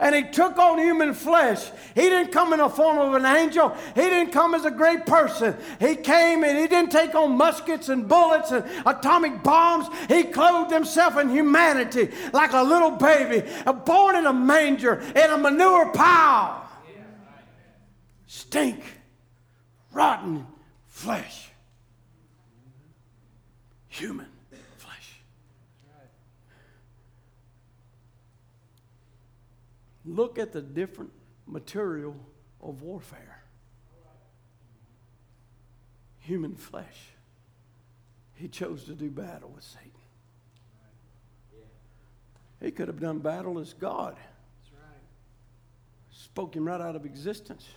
and he took on human flesh. He didn't come in the form of an angel. He didn't come as a great person. He came and he didn't take on muskets and bullets and atomic bombs. He clothed himself in humanity like a little baby, born in a manger in a manure pile stink, rotten flesh. Human flesh. Look at the different material of warfare. Human flesh. He chose to do battle with Satan. He could have done battle as God. Spoke him right out of existence.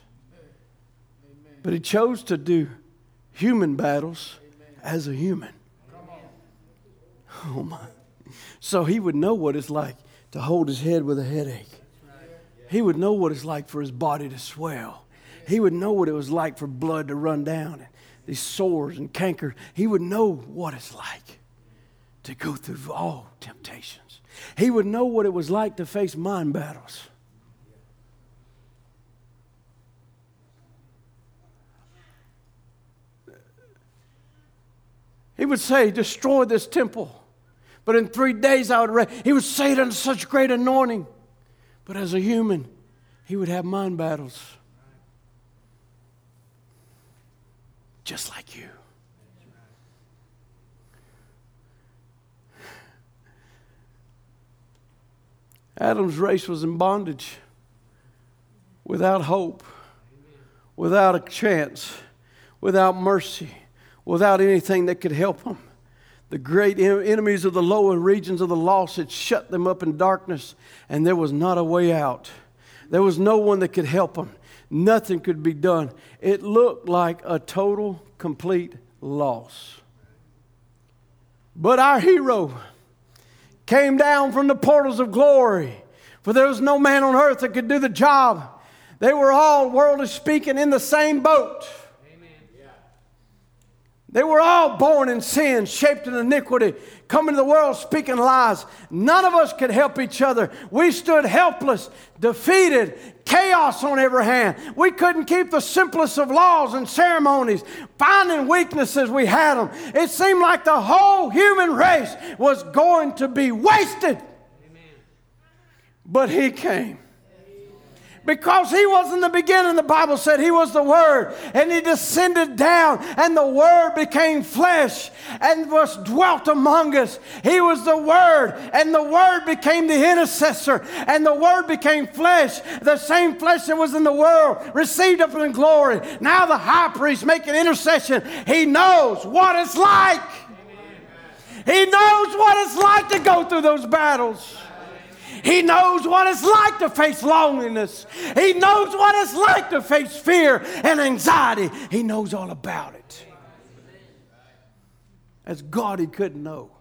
But he chose to do human battles as a human. Oh my. So he would know what it's like to hold his head with a headache. He would know what it's like for his body to swell. He would know what it was like for blood to run down and these sores and canker. He would know what it's like to go through all temptations. He would know what it was like to face mind battles. He would say, Destroy this temple. But in three days I would. He would say it under such great anointing. But as a human, he would have mind battles. Just like you. Adam's race was in bondage, without hope, without a chance, without mercy without anything that could help them. the great enemies of the lower regions of the lost had shut them up in darkness, and there was not a way out. There was no one that could help them. Nothing could be done. It looked like a total, complete loss. But our hero came down from the portals of glory, for there was no man on earth that could do the job. They were all, worldly speaking, in the same boat. They were all born in sin, shaped in iniquity, coming to the world speaking lies. None of us could help each other. We stood helpless, defeated, chaos on every hand. We couldn't keep the simplest of laws and ceremonies. Finding weaknesses, we had them. It seemed like the whole human race was going to be wasted. Amen. But He came because he was in the beginning, the Bible said he was the Word, and he descended down, and the Word became flesh and was dwelt among us. He was the Word, and the Word became the intercessor, and the Word became flesh. The same flesh that was in the world received up in glory. Now the high priest making intercession, he knows what it's like. He knows what it's like to go through those battles. He knows what it's like to face loneliness. He knows what it's like to face fear and anxiety. He knows all about it. As God, he couldn't know.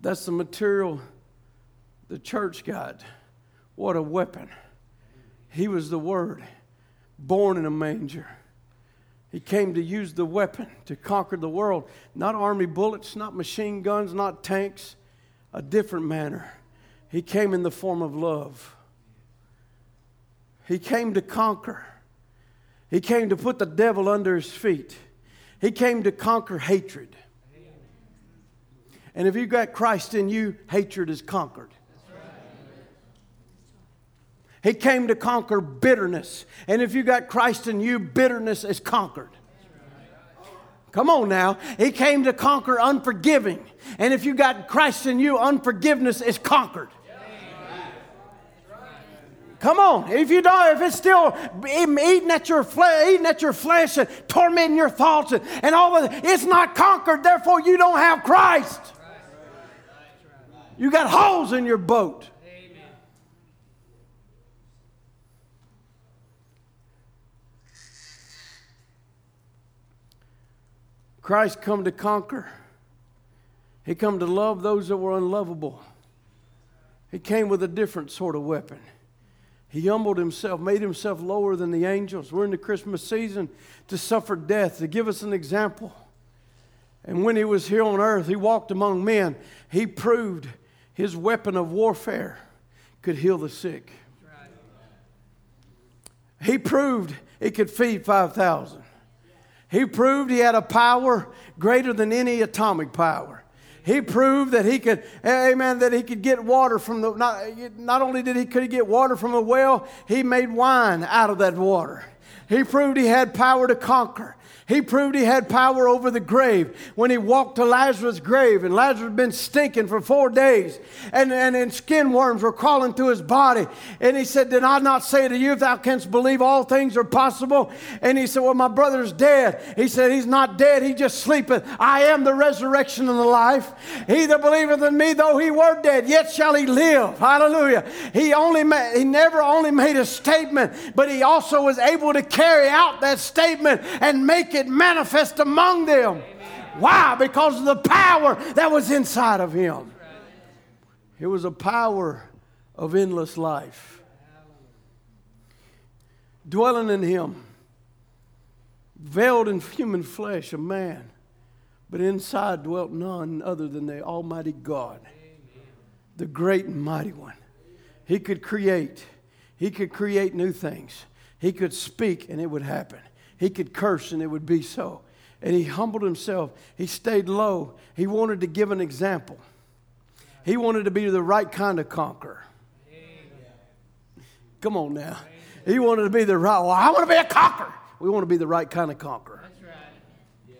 That's the material the church got. What a weapon. He was the Word, born in a manger. He came to use the weapon to conquer the world. Not army bullets, not machine guns, not tanks, a different manner. He came in the form of love. He came to conquer. He came to put the devil under his feet. He came to conquer hatred. And if you've got Christ in you, hatred is conquered. He came to conquer bitterness. And if you got Christ in you, bitterness is conquered. Come on now. He came to conquer unforgiving. And if you got Christ in you, unforgiveness is conquered. Come on. If you don't, if it's still eating at your flesh, eating at your flesh and tormenting your thoughts and, and all of that, it's not conquered. Therefore, you don't have Christ. You got holes in your boat. Christ come to conquer. He come to love those that were unlovable. He came with a different sort of weapon. He humbled himself, made himself lower than the angels. We're in the Christmas season to suffer death, to give us an example. And when he was here on earth, he walked among men. He proved his weapon of warfare could heal the sick. He proved it could feed 5,000. He proved he had a power greater than any atomic power. He proved that he could, amen, that he could get water from the, not, not only did he could he get water from a well, he made wine out of that water. He proved he had power to conquer. He proved he had power over the grave when he walked to Lazarus' grave, and Lazarus had been stinking for four days, and, and, and skin worms were crawling through his body. And he said, Did I not say to you, if thou canst believe, all things are possible? And he said, Well, my brother's dead. He said, He's not dead, he just sleepeth. I am the resurrection and the life. He that believeth in me, though he were dead, yet shall he live. Hallelujah. He only ma- he never only made a statement, but he also was able to carry out that statement and make it it manifest among them. Amen. Why? Because of the power that was inside of him. It was a power of endless life. Dwelling in him, veiled in human flesh, a man, but inside dwelt none other than the Almighty God, the great and mighty one. He could create, he could create new things, he could speak, and it would happen. He could curse and it would be so. And he humbled himself. He stayed low. He wanted to give an example. He wanted to be the right kind of conqueror. Come on now. He wanted to be the right, well, I want to be a conqueror. We want to be the right kind of conqueror. That's right. Yeah.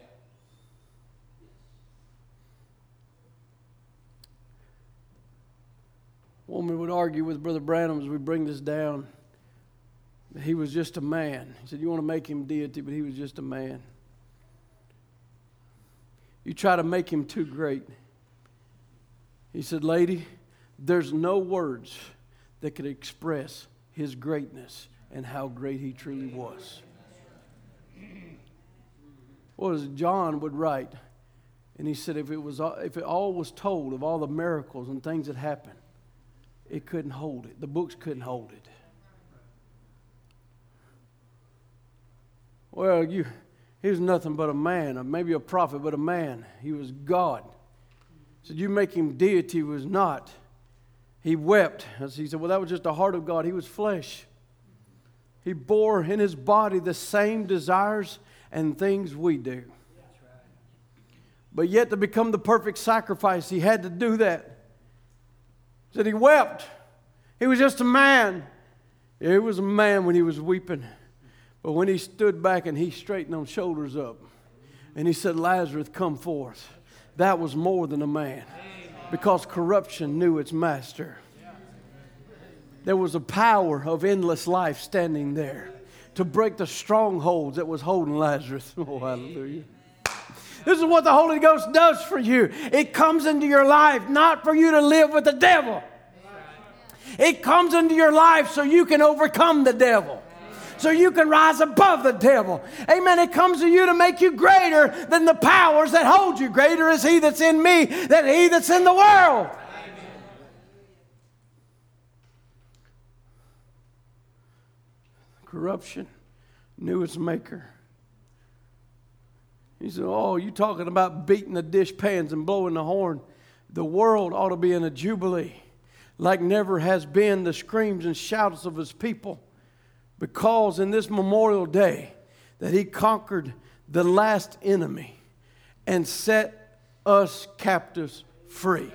Woman would argue with Brother Branham as we bring this down. He was just a man. He said, You want to make him deity, but he was just a man. You try to make him too great. He said, Lady, there's no words that could express his greatness and how great he truly was. What was John would write, and he said, if it, was, if it all was told of all the miracles and things that happened, it couldn't hold it. The books couldn't hold it. Well, you, he was nothing but a man, or maybe a prophet, but a man. He was God. So you make him deity was not. He wept. As he said, Well, that was just the heart of God. He was flesh. He bore in his body the same desires and things we do. But yet, to become the perfect sacrifice, he had to do that. He said he wept. He was just a man. He was a man when he was weeping. But when he stood back and he straightened those shoulders up and he said, Lazarus, come forth, that was more than a man because corruption knew its master. There was a power of endless life standing there to break the strongholds that was holding Lazarus. Oh, hallelujah. This is what the Holy Ghost does for you. It comes into your life not for you to live with the devil. It comes into your life so you can overcome the devil so you can rise above the devil. Amen. It comes to you to make you greater than the powers that hold you. Greater is He that's in me than He that's in the world. Corruption knew its maker. He said, Oh, you talking about beating the dish pans and blowing the horn? The world ought to be in a jubilee like never has been the screams and shouts of his people because in this memorial day that he conquered the last enemy and set us captives free.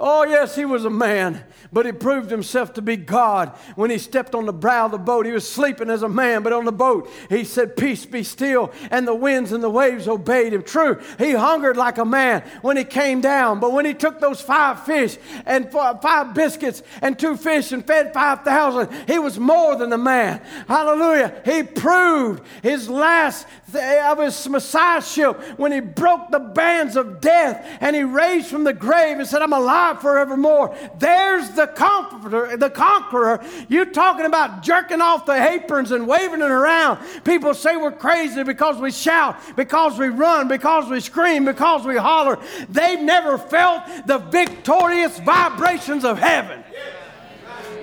Oh, yes, he was a man, but he proved himself to be God when he stepped on the brow of the boat. He was sleeping as a man, but on the boat, he said, Peace be still, and the winds and the waves obeyed him. True, he hungered like a man when he came down, but when he took those five fish and five biscuits and two fish and fed 5,000, he was more than a man. Hallelujah. He proved his last of his messiahship when he broke the bands of death and he raised from the grave and said, I'm alive forevermore. There's the comforter, the conqueror. You talking about jerking off the aprons and waving it around. People say we're crazy because we shout, because we run, because we scream, because we holler. They've never felt the victorious vibrations of heaven.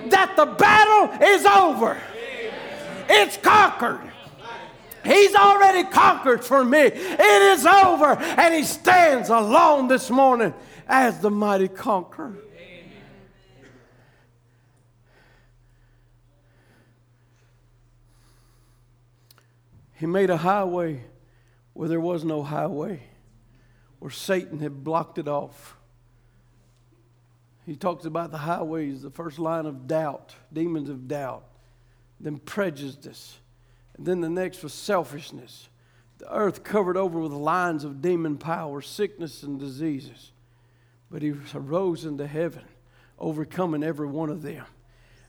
That the battle is over. It's conquered. He's already conquered for me. It is over. And He stands alone this morning as the mighty conqueror. He made a highway where there was no highway, where Satan had blocked it off. He talks about the highways, the first line of doubt, demons of doubt, then prejudice, and then the next was selfishness. The earth covered over with lines of demon power, sickness, and diseases. But he arose into heaven, overcoming every one of them.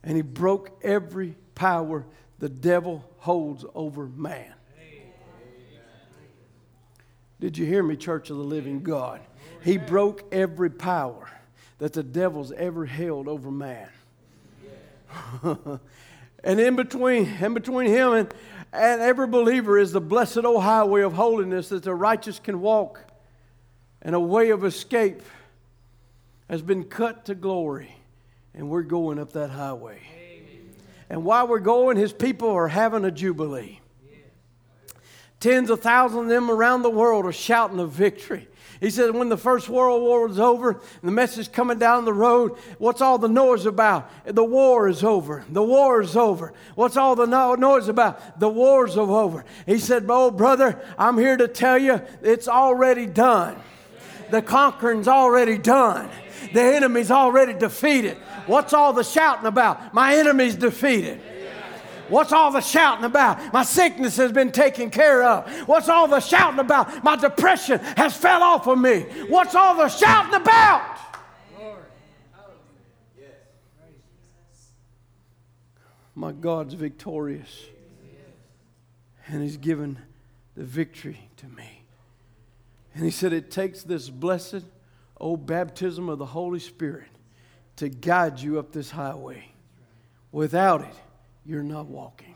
And he broke every power the devil holds over man. Did you hear me, Church of the Living God? He broke every power that the devil's ever held over man. and in between, in between him and, and every believer is the blessed old highway of holiness that the righteous can walk and a way of escape has been cut to glory, and we're going up that highway. Amen. And while we're going, his people are having a jubilee. Tens of thousands of them around the world are shouting of victory. He said, when the First World War was over, the message coming down the road, what's all the noise about? The war is over. The war is over. What's all the no- noise about? The war's over. He said, Oh, brother, I'm here to tell you it's already done. The conquering's already done. The enemy's already defeated. What's all the shouting about? My enemy's defeated. What's all the shouting about? My sickness has been taken care of. What's all the shouting about? My depression has fell off of me. What's all the shouting about? My God's victorious. And He's given the victory to me. And He said, It takes this blessed, oh, baptism of the Holy Spirit to guide you up this highway. Without it, you're not walking.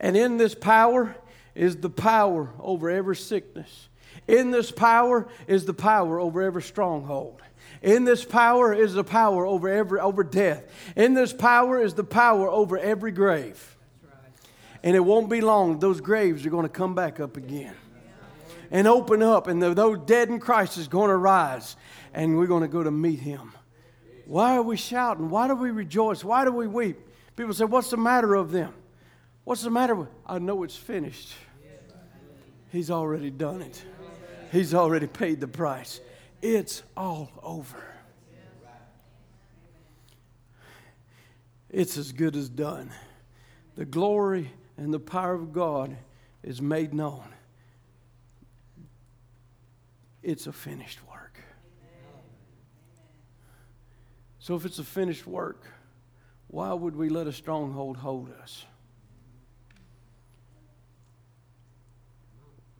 And in this power is the power over every sickness. In this power is the power over every stronghold. In this power is the power over every over death. In this power is the power over every grave. And it won't be long; those graves are going to come back up again, and open up, and those dead in Christ is going to rise, and we're going to go to meet Him. Why are we shouting? Why do we rejoice? Why do we weep? People say, "What's the matter of them?" What's the matter? I know it's finished. He's already done it. He's already paid the price. It's all over. It's as good as done. The glory and the power of God is made known. It's a finished work. So, if it's a finished work, why would we let a stronghold hold us?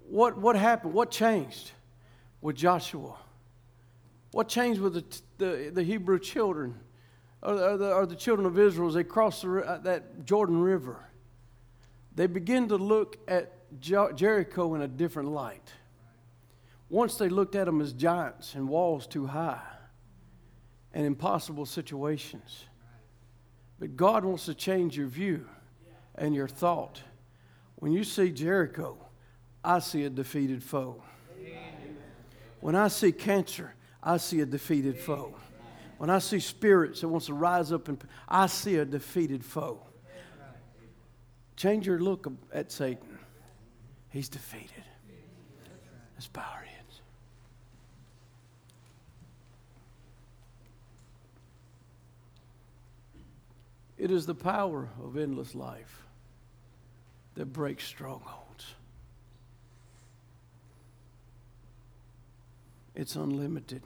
What, what happened? What changed with Joshua? What changed with the, the, the Hebrew children or the, or, the, children of Israel as they crossed the, uh, that Jordan River? They begin to look at Jericho in a different light. Once they looked at them as giants and walls too high and impossible situations. But God wants to change your view and your thought. When you see Jericho, I see a defeated foe. When I see cancer, I see a defeated foe. When I see spirits that wants to rise up and I see a defeated foe. Change your look at Satan. He's defeated. Let's bow our heads. It is the power of endless life that breaks strongholds. It's unlimited.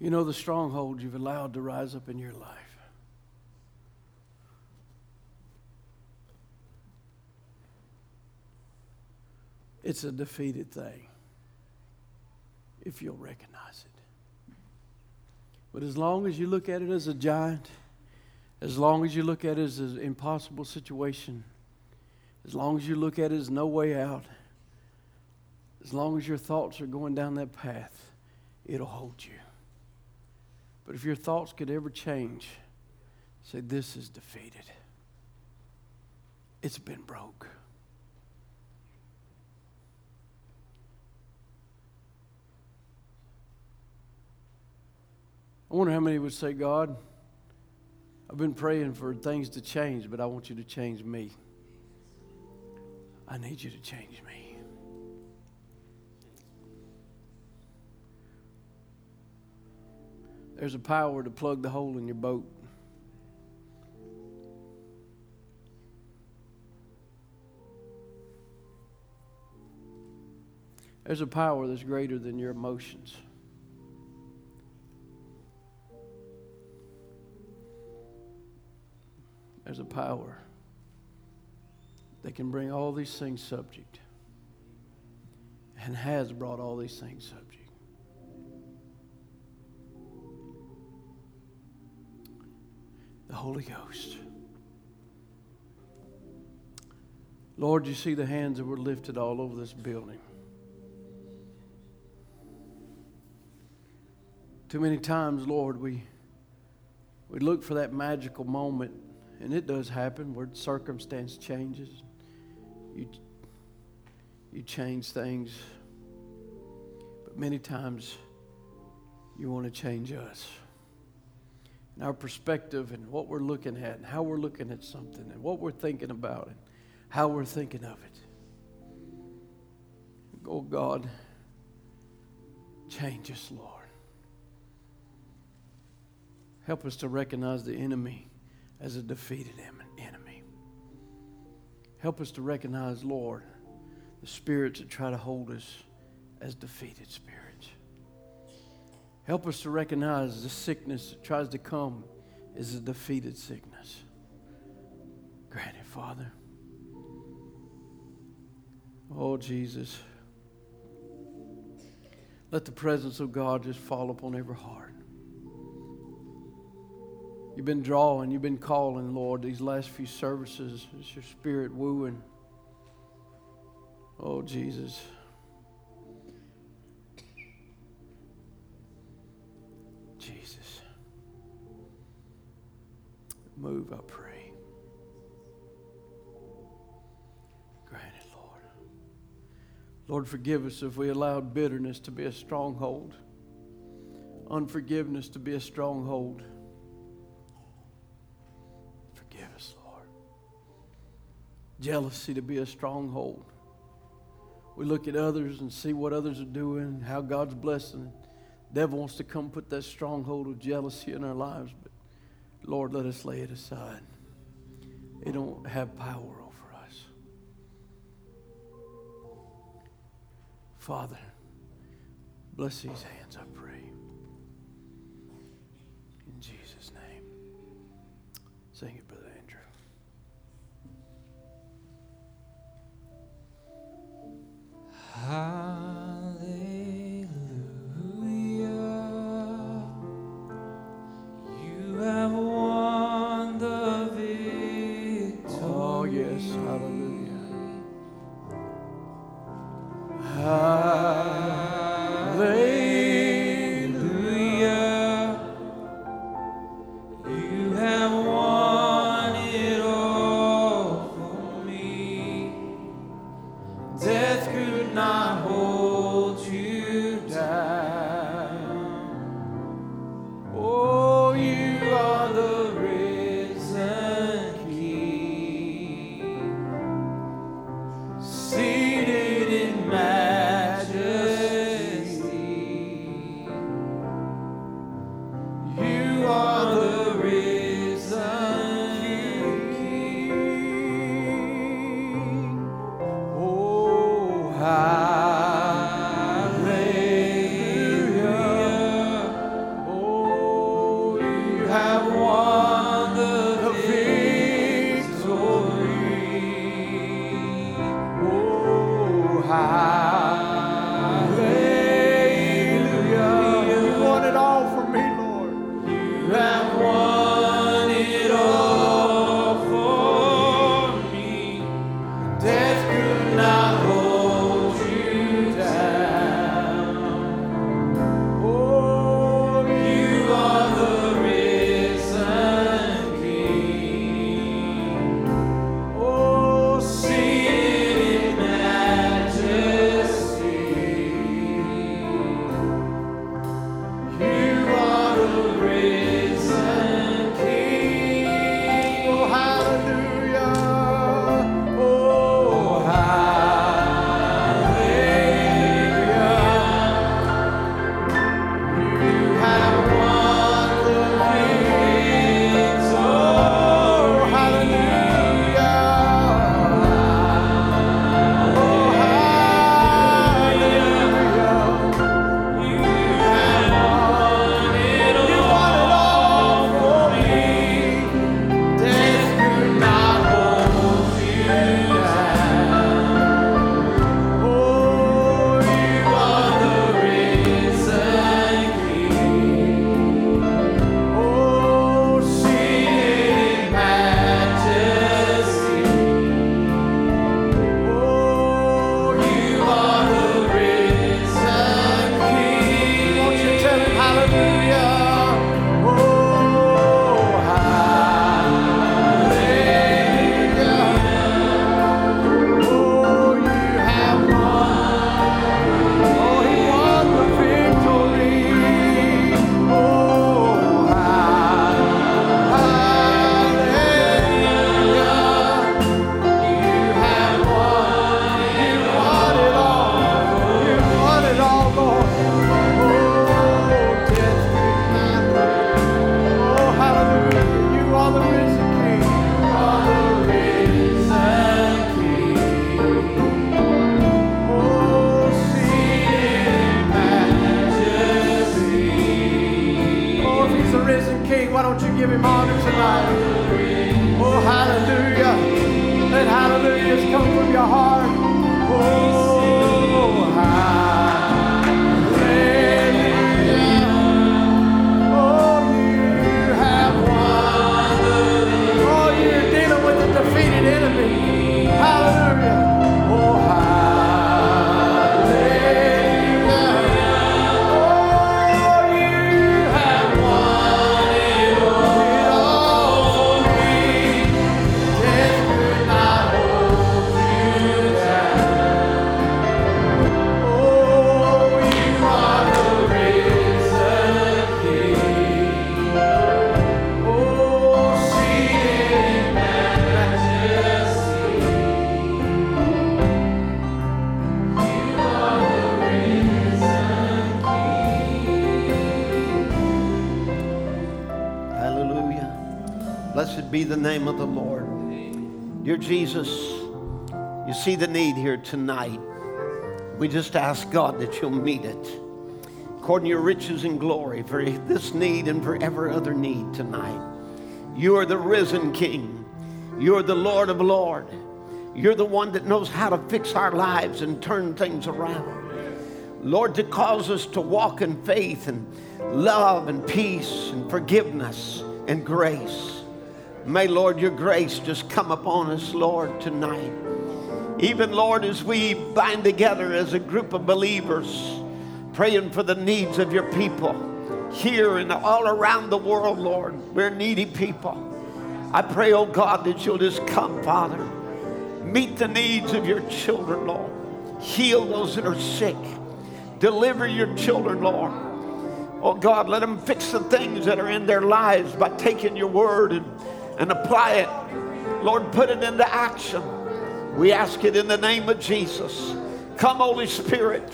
You know the stronghold you've allowed to rise up in your life. It's a defeated thing if you'll recognize it. But as long as you look at it as a giant, as long as you look at it as an impossible situation, as long as you look at it as no way out, as long as your thoughts are going down that path, it'll hold you. But if your thoughts could ever change, say, This is defeated, it's been broke. I wonder how many would say, God, I've been praying for things to change, but I want you to change me. I need you to change me. There's a power to plug the hole in your boat. There's a power that's greater than your emotions. There's a power that can bring all these things subject and has brought all these things subject. The Holy Ghost. Lord, you see the hands that were lifted all over this building. Too many times, Lord, we, we look for that magical moment and it does happen where circumstance changes. You, you change things. But many times you want to change us. And our perspective and what we're looking at and how we're looking at something and what we're thinking about and how we're thinking of it. Oh God, change us, Lord. Help us to recognize the enemy as a defeated enemy. Help us to recognize, Lord, the spirits that try to hold us as defeated spirits. Help us to recognize the sickness that tries to come is a defeated sickness. Grant it, Father. Oh, Jesus. Let the presence of God just fall upon every heart. You've been drawing, you've been calling, Lord, these last few services. It's your spirit wooing. Oh, Jesus. Jesus. Move, I pray. Grant it, Lord. Lord, forgive us if we allowed bitterness to be a stronghold, unforgiveness to be a stronghold. Jealousy to be a stronghold. We look at others and see what others are doing, how God's blessing. devil wants to come put that stronghold of jealousy in our lives, but Lord, let us lay it aside. It don't have power over us. Father, bless these hands, I pray. Name of the Lord. Dear Jesus, you see the need here tonight. We just ask God that you'll meet it according to your riches and glory for this need and for every other need tonight. You are the risen King. You are the Lord of Lord. You're the one that knows how to fix our lives and turn things around. Lord, to cause us to walk in faith and love and peace and forgiveness and grace. May, Lord, your grace just come upon us, Lord, tonight. Even, Lord, as we bind together as a group of believers, praying for the needs of your people here and all around the world, Lord. We're needy people. I pray, oh God, that you'll just come, Father. Meet the needs of your children, Lord. Heal those that are sick. Deliver your children, Lord. Oh God, let them fix the things that are in their lives by taking your word and, and apply it. Lord, put it into action. We ask it in the name of Jesus. Come, Holy Spirit.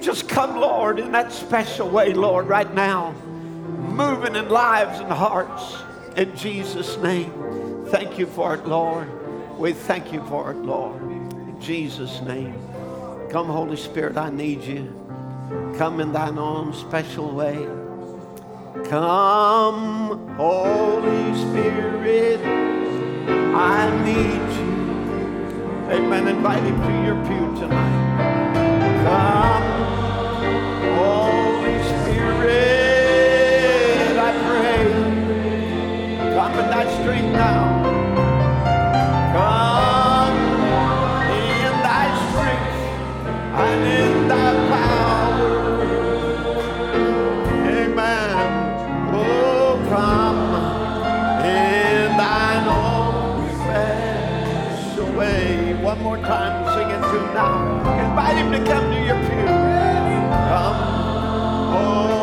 Just come, Lord, in that special way, Lord, right now. Moving in lives and hearts. In Jesus' name. Thank you for it, Lord. We thank you for it, Lord. In Jesus' name. Come, Holy Spirit, I need you. Come in thine own special way. Come, Holy Spirit, I need you. Amen. Invite him to your pew tonight. Come, Holy Spirit, I pray. Come in thy strength now. More time, sing it to now. Invite him to come to your pew. Come, Holy